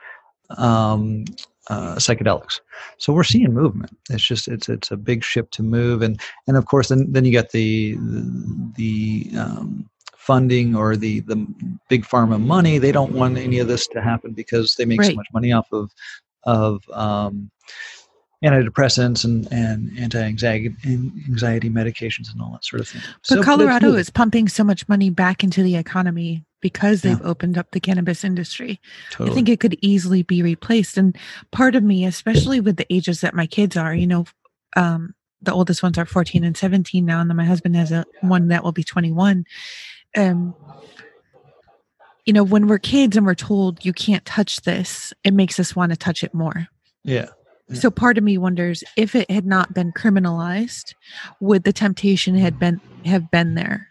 um, uh, psychedelics. So we're seeing movement. It's just it's it's a big ship to move, and and of course then then you get the the, the um, funding or the the big pharma money. They don't want any of this to happen because they make so much money off of of um, antidepressants and and anti-anxiety anxiety medications and all that sort of thing. But So, Colorado moving. is pumping so much money back into the economy because they've opened up the cannabis industry. totally. I think it could easily be replaced. And part of me, especially with the ages that my kids are, you know, um, the oldest ones are 14 and 17 now, and then my husband has a one that will be 21. Um, you know, when we're kids and we're told you can't touch this, it makes us want to touch it more. yeah. Yeah. So part of me wonders if it had not been criminalized, would the temptation had been have been there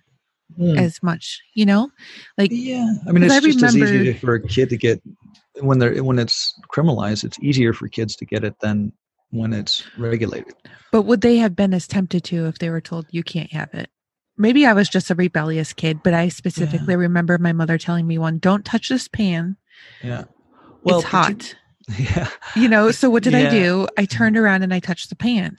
Hmm. as much? You know, like Yeah, I mean, it's I just as easy to- for a kid to get when they're when it's criminalized. It's easier for kids to get it than when it's regulated. But would they have been as tempted to if they were told you can't have it? Maybe I was just a rebellious kid, but I specifically remember my mother telling me one, don't touch this pan. Yeah, Well, it's hot. Yeah, You know, so what did I do? I turned around and I touched the pan.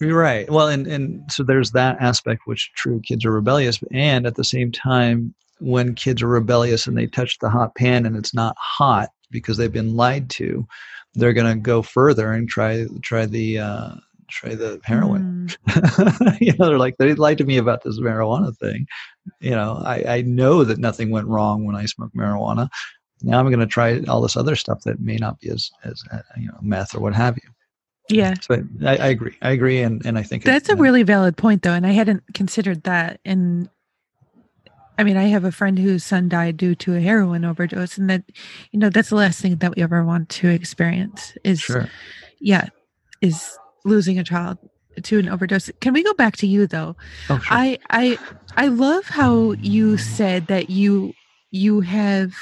You're right. Well, and and so there's that aspect which true kids are rebellious, and at the same time, when kids are rebellious and they touch the hot pan and it's not hot because they've been lied to, they're going to go further and try try the uh, try the heroin. Mm. you know, they're like they lied to me about this marijuana thing. You know, I, I know that nothing went wrong when I smoked marijuana. Now I'm going to try all this other stuff that may not be as as uh, you know meth or what have you. Yeah. So I, I agree. I agree, and and I think that's a really valid point, though, and I hadn't considered that. And I mean, I have a friend whose son died due to a heroin overdose, and that you know that's the last thing that we ever want to experience is, sure. yeah, is losing a child to an overdose. Can we go back to you though? Oh, sure. I I I love how you said that you you have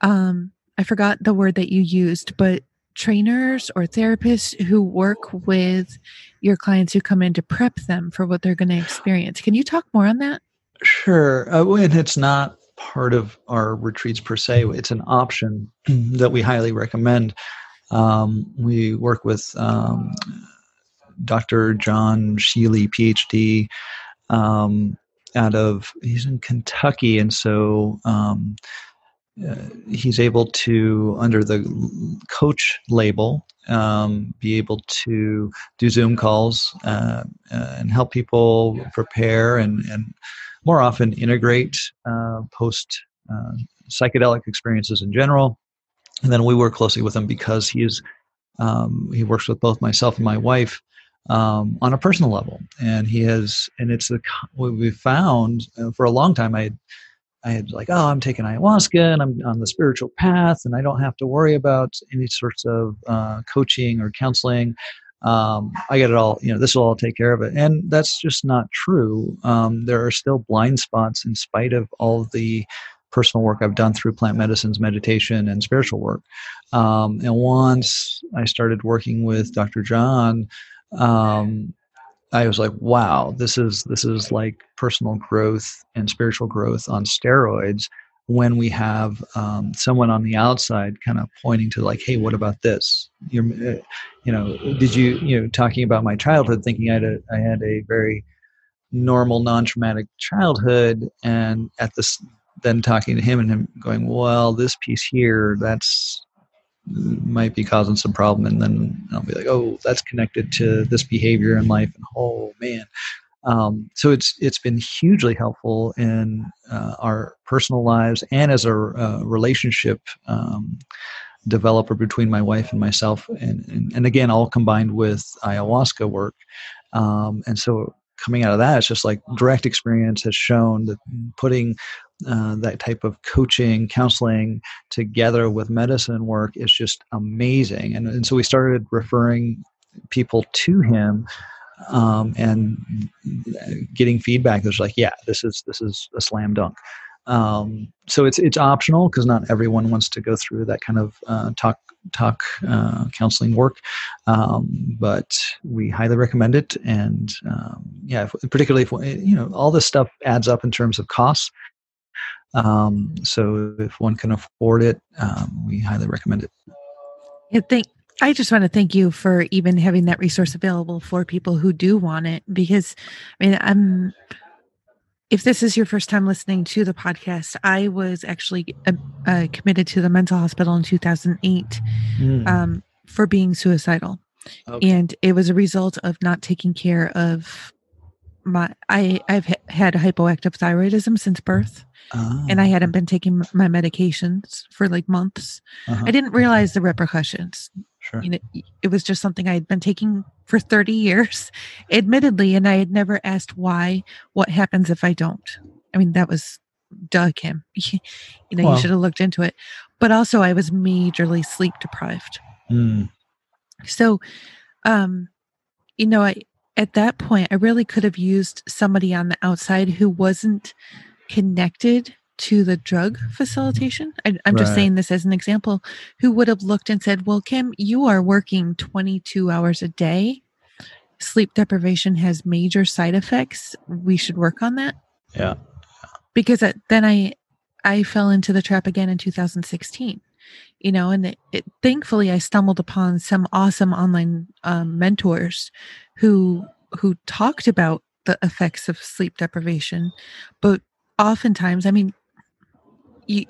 um I forgot the word that you used, but trainers or therapists who work with your clients who come in to prep them for what they're going to experience. Can you talk more on that? Sure. Uh, and it's not part of our retreats per se, it's an option that we highly recommend. Um, we work with um, Dr. John Sheely, PhD, um, out of, he's in Kentucky. And so, um, uh, he's able to, under the coach label, um, be able to do Zoom calls uh, uh, and help people prepare and, and more often integrate uh, post uh, psychedelic experiences in general. And then we work closely with him because he is um, he works with both myself and my wife um, on a personal level, and he has and it's the what we found uh, for a long time. I I had like, oh, I'm taking ayahuasca and I'm on the spiritual path and I don't have to worry about any sorts of uh, coaching or counseling. Um, I get it all, you know, this will all take care of it. And that's just not true. Um, there are still blind spots in spite of all the personal work I've done through plant medicines, meditation, and spiritual work. Um, and once I started working with Dr. John, um, I was like, wow, this is this is like personal growth and spiritual growth on steroids. When we have um, someone on the outside kind of pointing to like, hey, what about this? You're, uh, you know, did you, you know, talking about my childhood, thinking I had a, I had a very normal, non-traumatic childhood, and at this, then talking to him and him going, well, this piece here, that's might be causing some problem and then i'll be like oh that's connected to this behavior in life and oh man. Um, so it's it's been hugely helpful in uh, our personal lives and as a uh, relationship um, developer between my wife and myself and, and, and again all combined with ayahuasca work. Um, and so coming out of that it's just like direct experience has shown that putting uh, that type of coaching, counseling together with medicine work is just amazing. And, and so we started referring people to him um, and getting feedback that's like, yeah, this is this is a slam dunk. Um, so it's it's optional because not everyone wants to go through that kind of uh, talk talk uh, counseling work, um, but we highly recommend it. And um, yeah, if, particularly if you know all this stuff adds up in terms of costs. Um, so if one can afford it, um, we highly recommend it. I think I just want to thank you for even having that resource available for people who do want it because I mean I'm if this is your first time listening to the podcast, I was actually uh, uh, committed to the mental hospital in 2008 mm. um, for being suicidal. Okay. And it was a result of not taking care of my I I've had hypoactive thyroidism since birth, oh. and I hadn't ah. been taking my medications for like months. Uh-huh. I didn't realize the repercussions. Sure. You know, it was just something I had been taking for 30 years, admittedly, and I had never asked why. What happens if I don't? I mean, that was duh, Kim. you know, well, you should have looked into it. But also, I was majorly sleep deprived. Mm. So, um, you know, I at that point, I really could have used somebody on the outside who wasn't connected to the drug facilitation. I, am right. just saying this as an example, who would have looked and said, Well, Kim, you are working 22 hours a day. Sleep deprivation has major side effects. We should work on that. Yeah. Because uh, then I I fell into the trap again in 2016. You know and it, it, thankfully i stumbled upon some awesome online um, mentors who who talked about the effects of sleep deprivation but oftentimes i mean you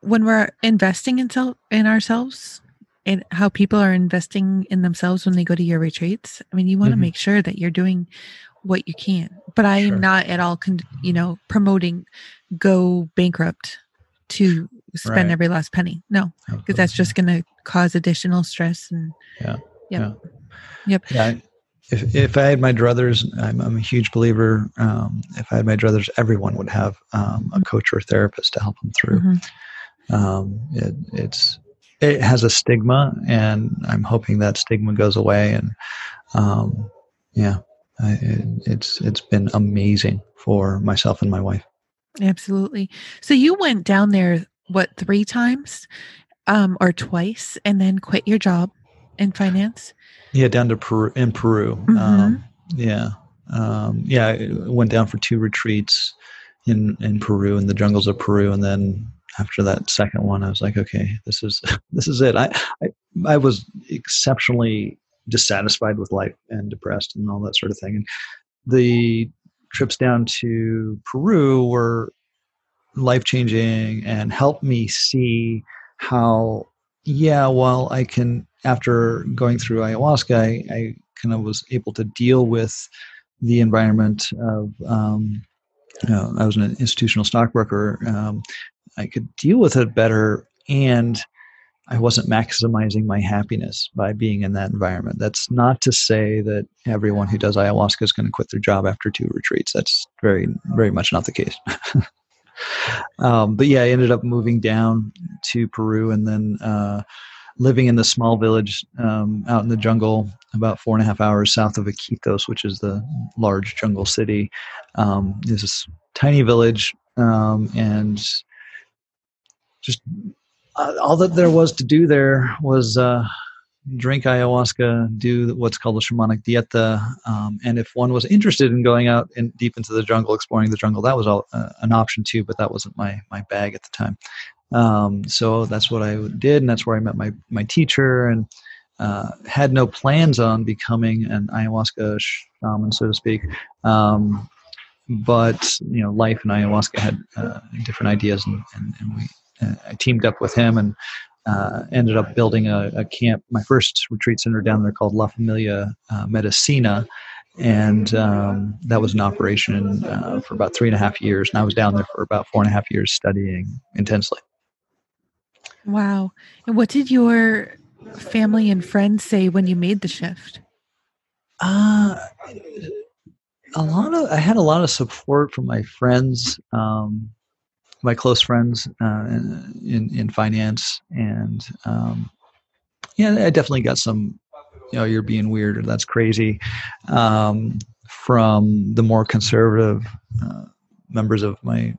when we're investing in self in ourselves and how people are investing in themselves when they go to your retreats i mean you want to mm-hmm. make sure that you're doing what you can but i sure. am not at all con- you know promoting go bankrupt to spend right. every last penny no because that's just going to cause additional stress and yeah yep. yeah yep yeah if, if I had my druthers, I'm, I'm a huge believer. Um, if I had my druthers, everyone would have um, a coach or a therapist to help them through. Mm-hmm. Um, it, it's it has a stigma, and I'm hoping that stigma goes away. And um, yeah, I, it, it's it's been amazing for myself and my wife. Absolutely. So you went down there what three times, um, or twice, and then quit your job in finance. Yeah, down to Peru in Peru. Mm-hmm. Um, yeah, um, yeah. I went down for two retreats in in Peru in the jungles of Peru, and then after that second one, I was like, okay, this is this is it. I I, I was exceptionally dissatisfied with life and depressed and all that sort of thing. And the trips down to Peru were life changing and helped me see how yeah, while I can after going through ayahuasca, I, I kind of was able to deal with the environment of. Um, I was an institutional stockbroker. Um, I could deal with it better, and I wasn't maximizing my happiness by being in that environment. That's not to say that everyone who does ayahuasca is going to quit their job after two retreats. That's very, very much not the case. um, but yeah, I ended up moving down to Peru and then uh, living in the small village um, out in the jungle, about four and a half hours south of Iquitos, which is the large jungle city. Um, this tiny village, um, and just uh, all that there was to do there was uh, drink ayahuasca, do what's called a shamanic dieta, um, and if one was interested in going out in, deep into the jungle, exploring the jungle, that was all, uh, an option too. But that wasn't my my bag at the time. Um, so that's what I did, and that's where I met my my teacher, and uh, had no plans on becoming an ayahuasca shaman, so to speak. Um, but you know, life and ayahuasca had uh, different ideas, and, and, and we uh, I teamed up with him and uh, ended up building a, a, camp. My first retreat center down there called La Familia uh, Medicina, and um, that was an operation uh, for about three and a half years. And I was down there for about four and a half years studying intensely. Wow. And what did your family and friends say when you made the shift? Uh, a lot of, I had a lot of support from my friends, um, my close friends uh, in, in finance. And um, yeah, I definitely got some, you know, you're being weird or that's crazy um, from the more conservative uh, members of my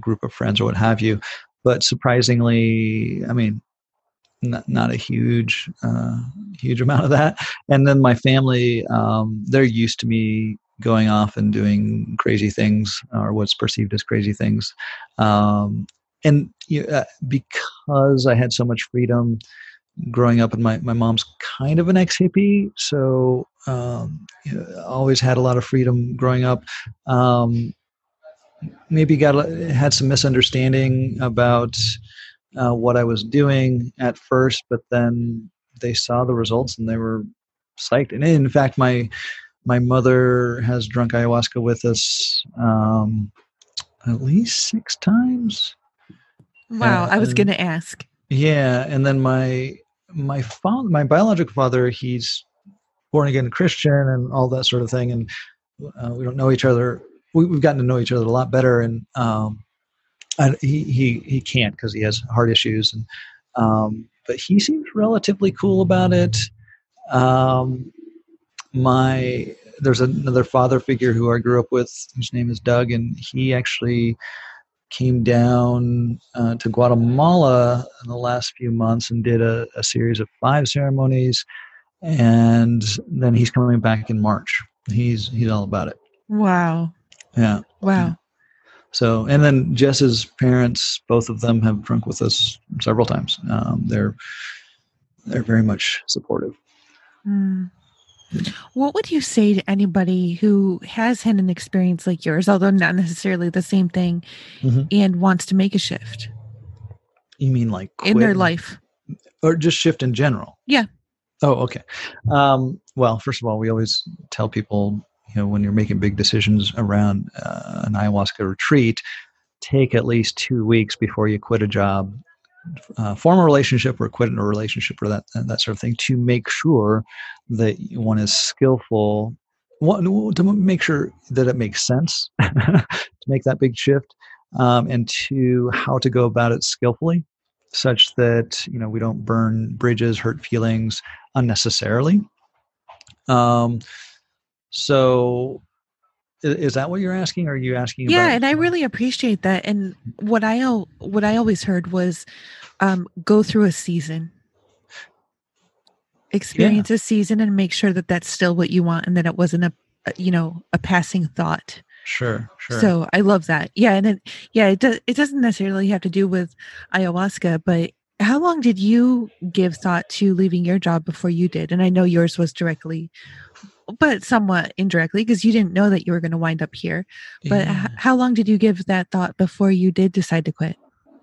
group of friends or what have you but surprisingly, I mean, not, not a huge, uh, huge amount of that. And then my family, um, they're used to me going off and doing crazy things or what's perceived as crazy things. Um, and uh, because I had so much freedom growing up, and my, my mom's kind of an ex hippie, so um, you know, always had a lot of freedom growing up. Um, maybe got had some misunderstanding about uh, what I was doing at first, but then they saw the results and they were psyched. And in fact, my my mother has drunk ayahuasca with us um, at least six times. Wow, uh, I was going to ask. Yeah, and then my my father, my biological father, he's born again Christian and all that sort of thing, and uh, we don't know each other we, have gotten to know each other a lot better, and um, I, he he he can't because he has heart issues, and um, but he seems relatively cool about it. Um, my there's another father figure who I grew up with, whose name is Doug, and he actually came down uh, to Guatemala in the last few months and did a, a series of five ceremonies, and then he's coming back in March. He's he's all about it. Wow. Yeah. Wow. So, and then Jess's parents, both of them have drunk with us several times. Um, they're they're very much supportive. Mm. What would you say to anybody who has had an experience like yours, although not necessarily the same thing, mm-hmm. and wants to make a shift? You mean like in their life, or just shift in general? Yeah. Oh, okay. Um, well, first of all, we always tell people, you know, when you're making big decisions around uh, an ayahuasca retreat, take at least two weeks before you quit a job uh, form a relationship or quit in a relationship or that that sort of thing to make sure that one is skillful. To make sure that it makes sense to make that big shift um, and to how to go about it skillfully such that you know we don't burn bridges hurt feelings unnecessarily. Um, so is that what you're asking? Or are you asking? Yeah, about- and I really appreciate that. And what I what I always heard was, um, go through a season, experience yeah. a season, and make sure that that's still what you want, and that it wasn't a, you know, a passing thought. Sure, sure. So I love that. Yeah, and it, yeah, it does. It doesn't necessarily have to do with ayahuasca, but how long did you give thought to leaving your job before you did? And I know yours was directly but somewhat indirectly because you didn't know that you were going to wind up here. But yeah. h- how long did you give that thought before you did decide to quit?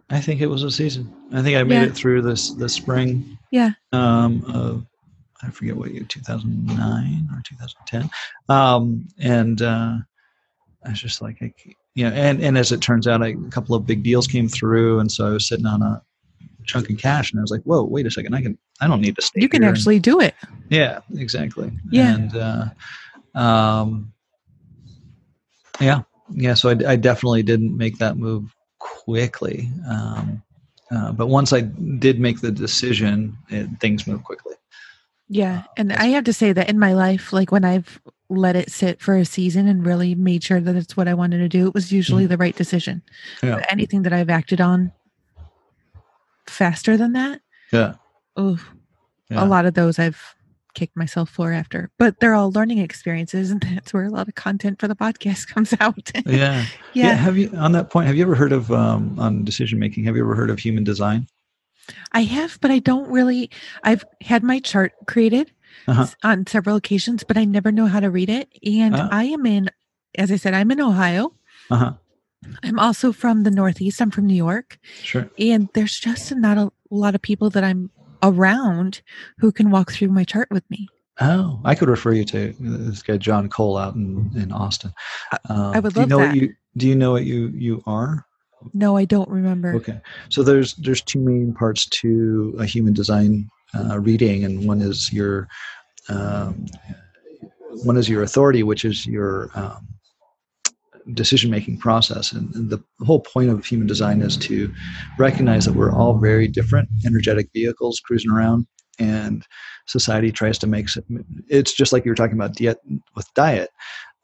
I think it was a season. I think I made yeah. it through this the spring. Yeah. Um, of I forget what year, 2009 or 2010. Um, and uh, I was just like, I, you know, and and as it turns out, I, a couple of big deals came through, and so I was sitting on a chunk of cash, and I was like, whoa, wait a second, I can I don't need to stay. You can actually and, do it. Yeah, exactly. Yeah. And uh, um, yeah, yeah. So I, I, definitely didn't make that move quickly. Um, uh, but once I did make the decision, it, things move quickly. Yeah, and I have to say that in my life, like when I've let it sit for a season and really made sure that it's what I wanted to do, it was usually mm-hmm. the right decision. Yeah. Anything that I've acted on faster than that, yeah, oh, yeah. a lot of those I've kicked myself for after. But they're all learning experiences, and that's where a lot of content for the podcast comes out. yeah. yeah. yeah. Have you on that point? Have you ever heard of um, on decision making? Have you ever heard of human design? I have, but I don't really. I've had my chart created uh-huh. on several occasions, but I never know how to read it. And uh-huh. I am in, as I said, I'm in Ohio. Uh-huh. I'm also from the Northeast. I'm from New York. Sure. And there's just not a lot of people that I'm around who can walk through my chart with me. Oh, I could refer you to this guy John Cole out in, in Austin. Um, I would do love you know that. What you, do you know what you you are? No, I don't remember. Okay, so there's there's two main parts to a human design uh, reading, and one is your um, one is your authority, which is your um, decision making process. And, the whole point of human design is to recognize that we're all very different energetic vehicles cruising around. And society tries to make it's just like you were talking about diet with diet.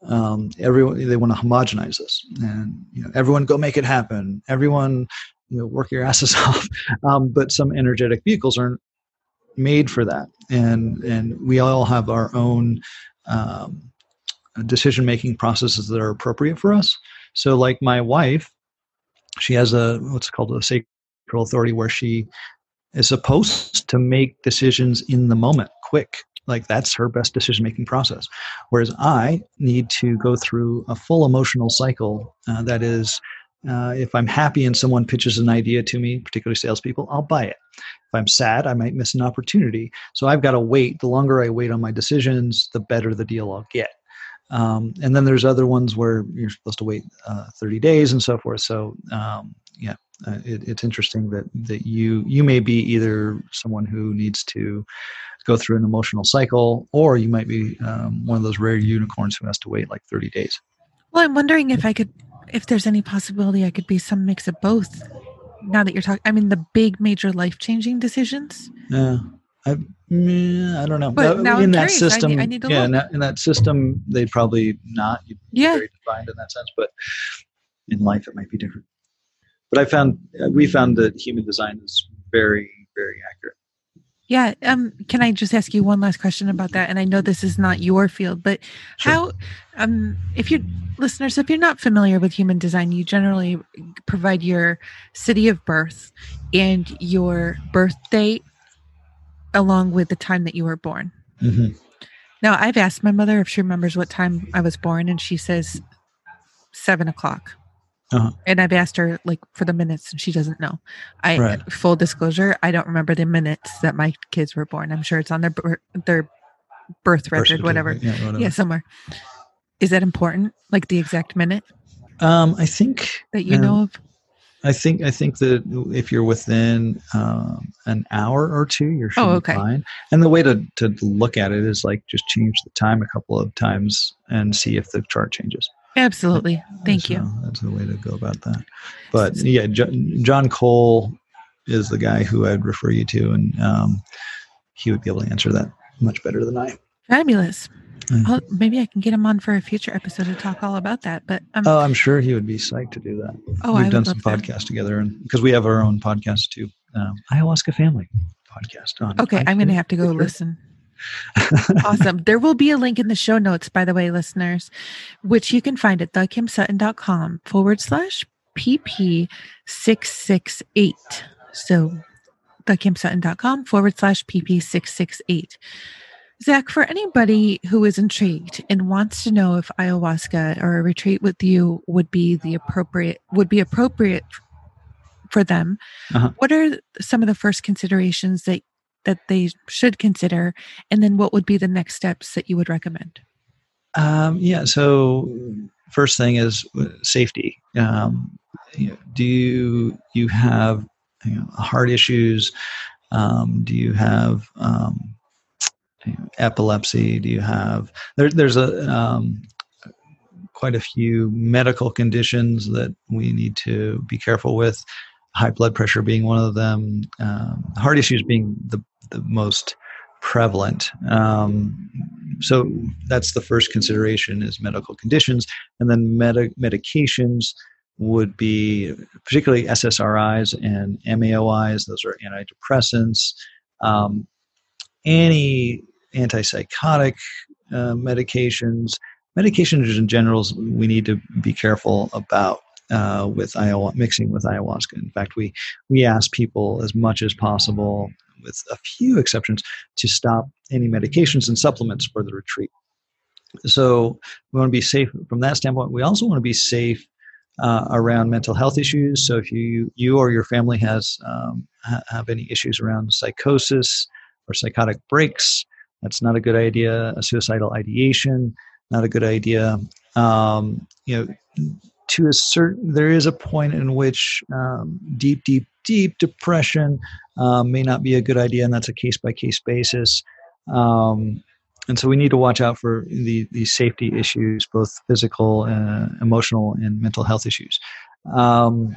Um, everyone they want to homogenize us, and you know, everyone go make it happen. Everyone, you know, work your asses off. Um, but some energetic vehicles aren't made for that, and and we all have our own um, decision making processes that are appropriate for us. So, like my wife, she has a what's called a sacral authority where she is supposed to make decisions in the moment, quick. Like that's her best decision making process. Whereas I need to go through a full emotional cycle uh, that is uh, if I'm happy and someone pitches an idea to me, particularly salespeople, I'll buy it. If I'm sad, I might miss an opportunity. So I've got to wait. The longer I wait on my decisions, the better the deal I'll get. Um, and then there's other ones where you're supposed to wait uh, 30 days and so forth. So um, yeah, uh, it, it's interesting that that you you may be either someone who needs to go through an emotional cycle, or you might be um, one of those rare unicorns who has to wait like 30 days. Well, I'm wondering if I could, if there's any possibility I could be some mix of both. Now that you're talking, I mean, the big major life changing decisions. Yeah. I, I don't know. But now in I'm that curious. system, I need, I need yeah, in that, in that, system, they'd probably not. Yeah. very defined in that sense, but in life, it might be different. But I found we found that human design is very, very accurate. Yeah. Um, can I just ask you one last question about that? And I know this is not your field, but Sure. how, um, if you listeners, if you're not familiar with human design, you generally provide your city of birth and your birth date along with the time that you were born. Mhm. Now, I've asked my mother if she remembers what time I was born, and she says seven o'clock. Uh-huh. And I've asked her like for the minutes, and she doesn't know. I Right. full disclosure, I don't remember the minutes that my kids were born. I'm sure it's on their their birth Birth record, whatever. Yeah, whatever. Yeah, somewhere. Is that important? Like the exact minute Um, I think that you um, know of? I think I think that if you're within um, an hour or two, you're Oh, okay. fine. And the way to to look at it is like just change the time a couple of times and see if the chart changes. Absolutely. Thank So you. That's the way to go about that. But yeah, John Cole is the guy who I'd refer you to, and um, he would be able to answer that much better than I. Fabulous. I'll, maybe I can get him on for a future episode to talk all about that. But um, Oh, I'm sure he would be psyched to do that. oh, I We've would done some love that. podcasts together, and because we have our own podcast too, um, ayahuasca family podcast on. Okay, I'm going to have to go listen. awesome. There will be a link in the show notes, by the way, listeners, which you can find at thekimsutton.com forward slash PP668. So thekimsutton.com forward slash PP668. Zach, for anybody who is intrigued and wants to know if ayahuasca or a retreat with you would be the appropriate would be appropriate for them, Uh-huh. what are some of the first considerations that that they should consider, and then what would be the next steps that you would recommend? Um, yeah. So first thing is uh, safety. Um, you know, do you you have you know, heart issues? Um, do you have um, epilepsy? Do you have there, there's a um, quite a few medical conditions that we need to be careful with. High blood pressure being one of them. Um, heart issues being the the most prevalent. Um, so that's the first consideration is medical conditions, and then medi- medications would be particularly SSRIs and MAOIs. Those are antidepressants. Um, any antipsychotic uh, medications, medications in general, we need to be careful about. Uh, with ayahuasca, mixing with ayahuasca. In fact, we we ask people as much as possible, with a few exceptions, to stop any medications and supplements for the retreat. So we want to be safe from that standpoint. We also want to be safe uh, around mental health issues. So if you you or your family has um, ha- have any issues around psychosis or psychotic breaks, that's not a good idea. A suicidal ideation, not a good idea. Um, you know, to a certain, there is a point in which um, deep, deep, deep depression um, may not be a good idea, and that's a case by case basis. Um, and so we need to watch out for the, the safety issues, both physical, uh, emotional, and mental health issues. Um,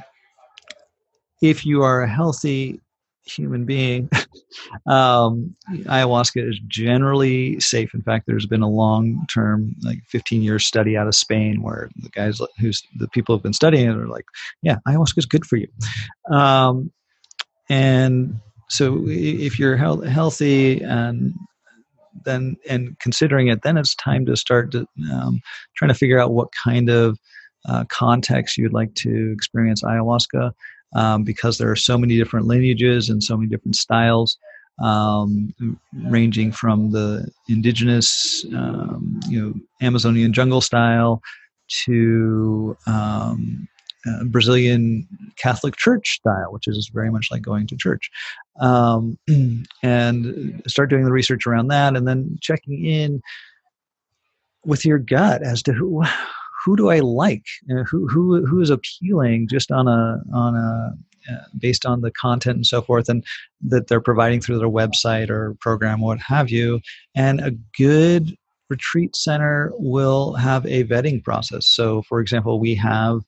if you are a healthy human being, um, ayahuasca is generally safe. In fact, there's been a long-term, like 15-year study out of Spain where the guys who's the people who've been studying it are like, "Yeah, ayahuasca is good for you." Um, and so, if you're health, healthy and then and considering it, then it's time to start to, um, trying to figure out what kind of uh, context you'd like to experience ayahuasca, um, because there are so many different lineages and so many different styles, um, ranging from the indigenous, um, you know, Amazonian jungle style to um, uh, Brazilian Catholic Church style, which is very much like going to church. Um, and start doing the research around that and then checking in with your gut as to who who do I like you know, who who who is appealing just on a on a uh, based on the content and so forth and that they're providing through their website or program what have you and a good retreat center will have a vetting process so for example we have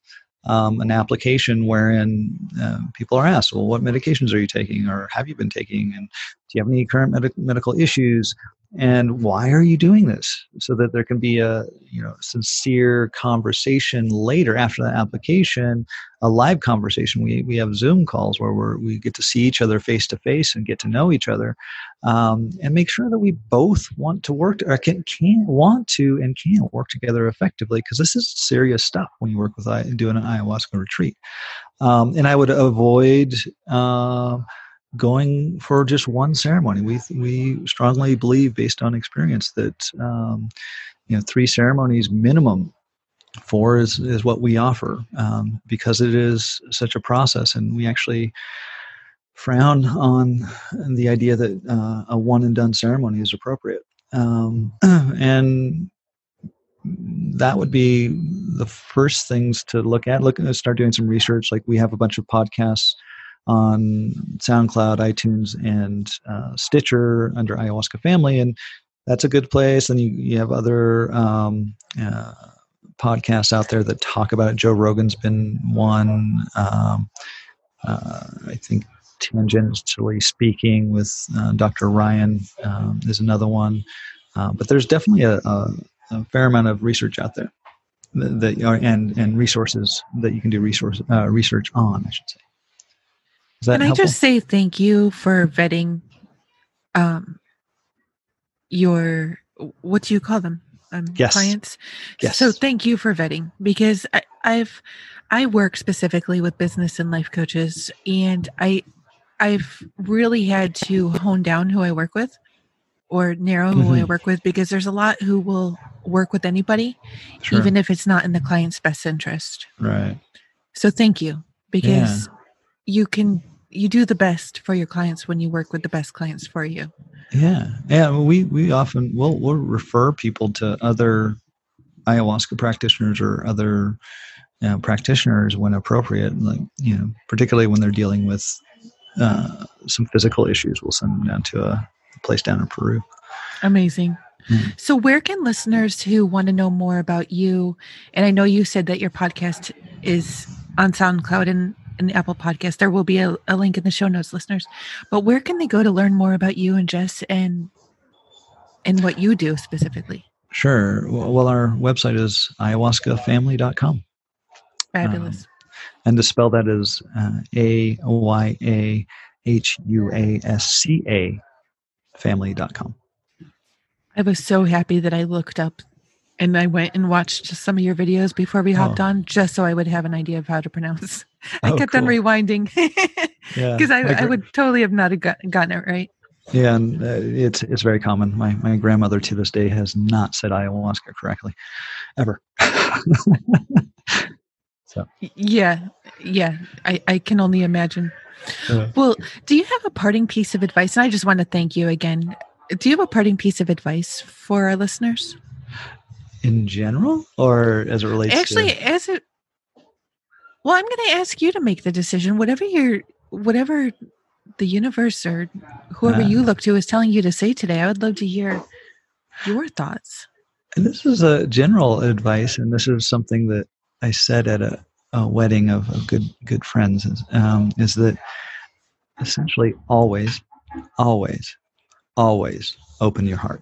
um, an application wherein uh, people are asked, well, what medications are you taking or have you been taking? And do you have any current med- medical issues? And why are you doing this? So that there can be a you know sincere conversation later after the application a live conversation. We, we have zoom calls where we're, we get to see each other face to face and get to know each other um, and make sure that we both want to work or can, can want to and can work together effectively because this is serious stuff when you work with doing an ayahuasca retreat. Um, and i would avoid uh, going for just one ceremony. We we strongly believe, based on experience, that um, you know three ceremonies minimum. Four is is what we offer um, because it is such a process, and we actually frown on the idea that uh, a one and done ceremony is appropriate. Um, and that would be the first things to look at. Look, start doing some research. Like we have a bunch of podcasts on SoundCloud, iTunes, and uh, Stitcher under Ayahuasca Family, and that's a good place. And you, you have other um, uh, podcasts out there that talk about it. Joe Rogan's been one. Um, uh, I think tangentially speaking with uh, Dr. Ryan um, is another one. Uh, but there's definitely a, a, a, fair amount of research out there that, that and and resources that you can do resource uh, research on. I should say. Can helpful? I just say thank you for vetting um, your what do you call them? Um, yes. clients. Yes. So thank you for vetting because I, I've I work specifically with business and life coaches, and I I've really had to hone down who I work with or narrow who mm-hmm. I work with because there's a lot who will work with anybody, sure. even if it's not in the client's best interest. Right. So thank you because yeah. You can you do the best for your clients when you work with the best clients for you. Yeah, yeah. We we often will we'll refer people to other ayahuasca practitioners or other you know, practitioners when appropriate. Like you know, particularly when they're dealing with uh, some physical issues, we'll send them down to a place down in Peru. Amazing. Mm-hmm. So, where can listeners who want to know more about you, and I know you said that your podcast is on SoundCloud and in the Apple podcast. There will be a, a link in the show notes, listeners. But where can they go to learn more about you and Jess and and what you do specifically? Sure. Well, our website is ayahuascafamily.com. Fabulous. Um, and to spell that is uh, A Y A H U A S C A family.com. I was so happy that I looked up and I went and watched some of your videos before we hopped oh. on just so I would have an idea of how to pronounce. I oh, kept cool. on rewinding because yeah. I, I would totally have not got, gotten it right. Yeah, and uh, it's it's very common. My my grandmother to this day has not said ayahuasca correctly, ever. so yeah, yeah, I I can only imagine. Well, do you have a parting piece of advice? And I just want to thank you again. Do you have a parting piece of advice for our listeners? In general or as it relates actually to- as it well i'm going to ask you to make the decision. Whatever your whatever the universe or whoever uh, you look to is telling you to say today i would love to hear your thoughts. And this is a general advice and this is something that i said at a, a wedding of, of, good good friends is, um, is that essentially always always always open your heart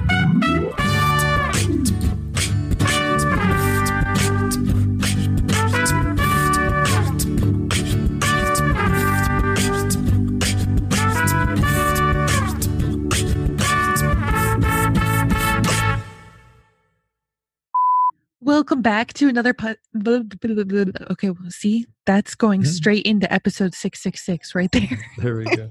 Welcome back to another. Po- okay, well, see, that's going mm-hmm. straight into episode 666 right there. there we go.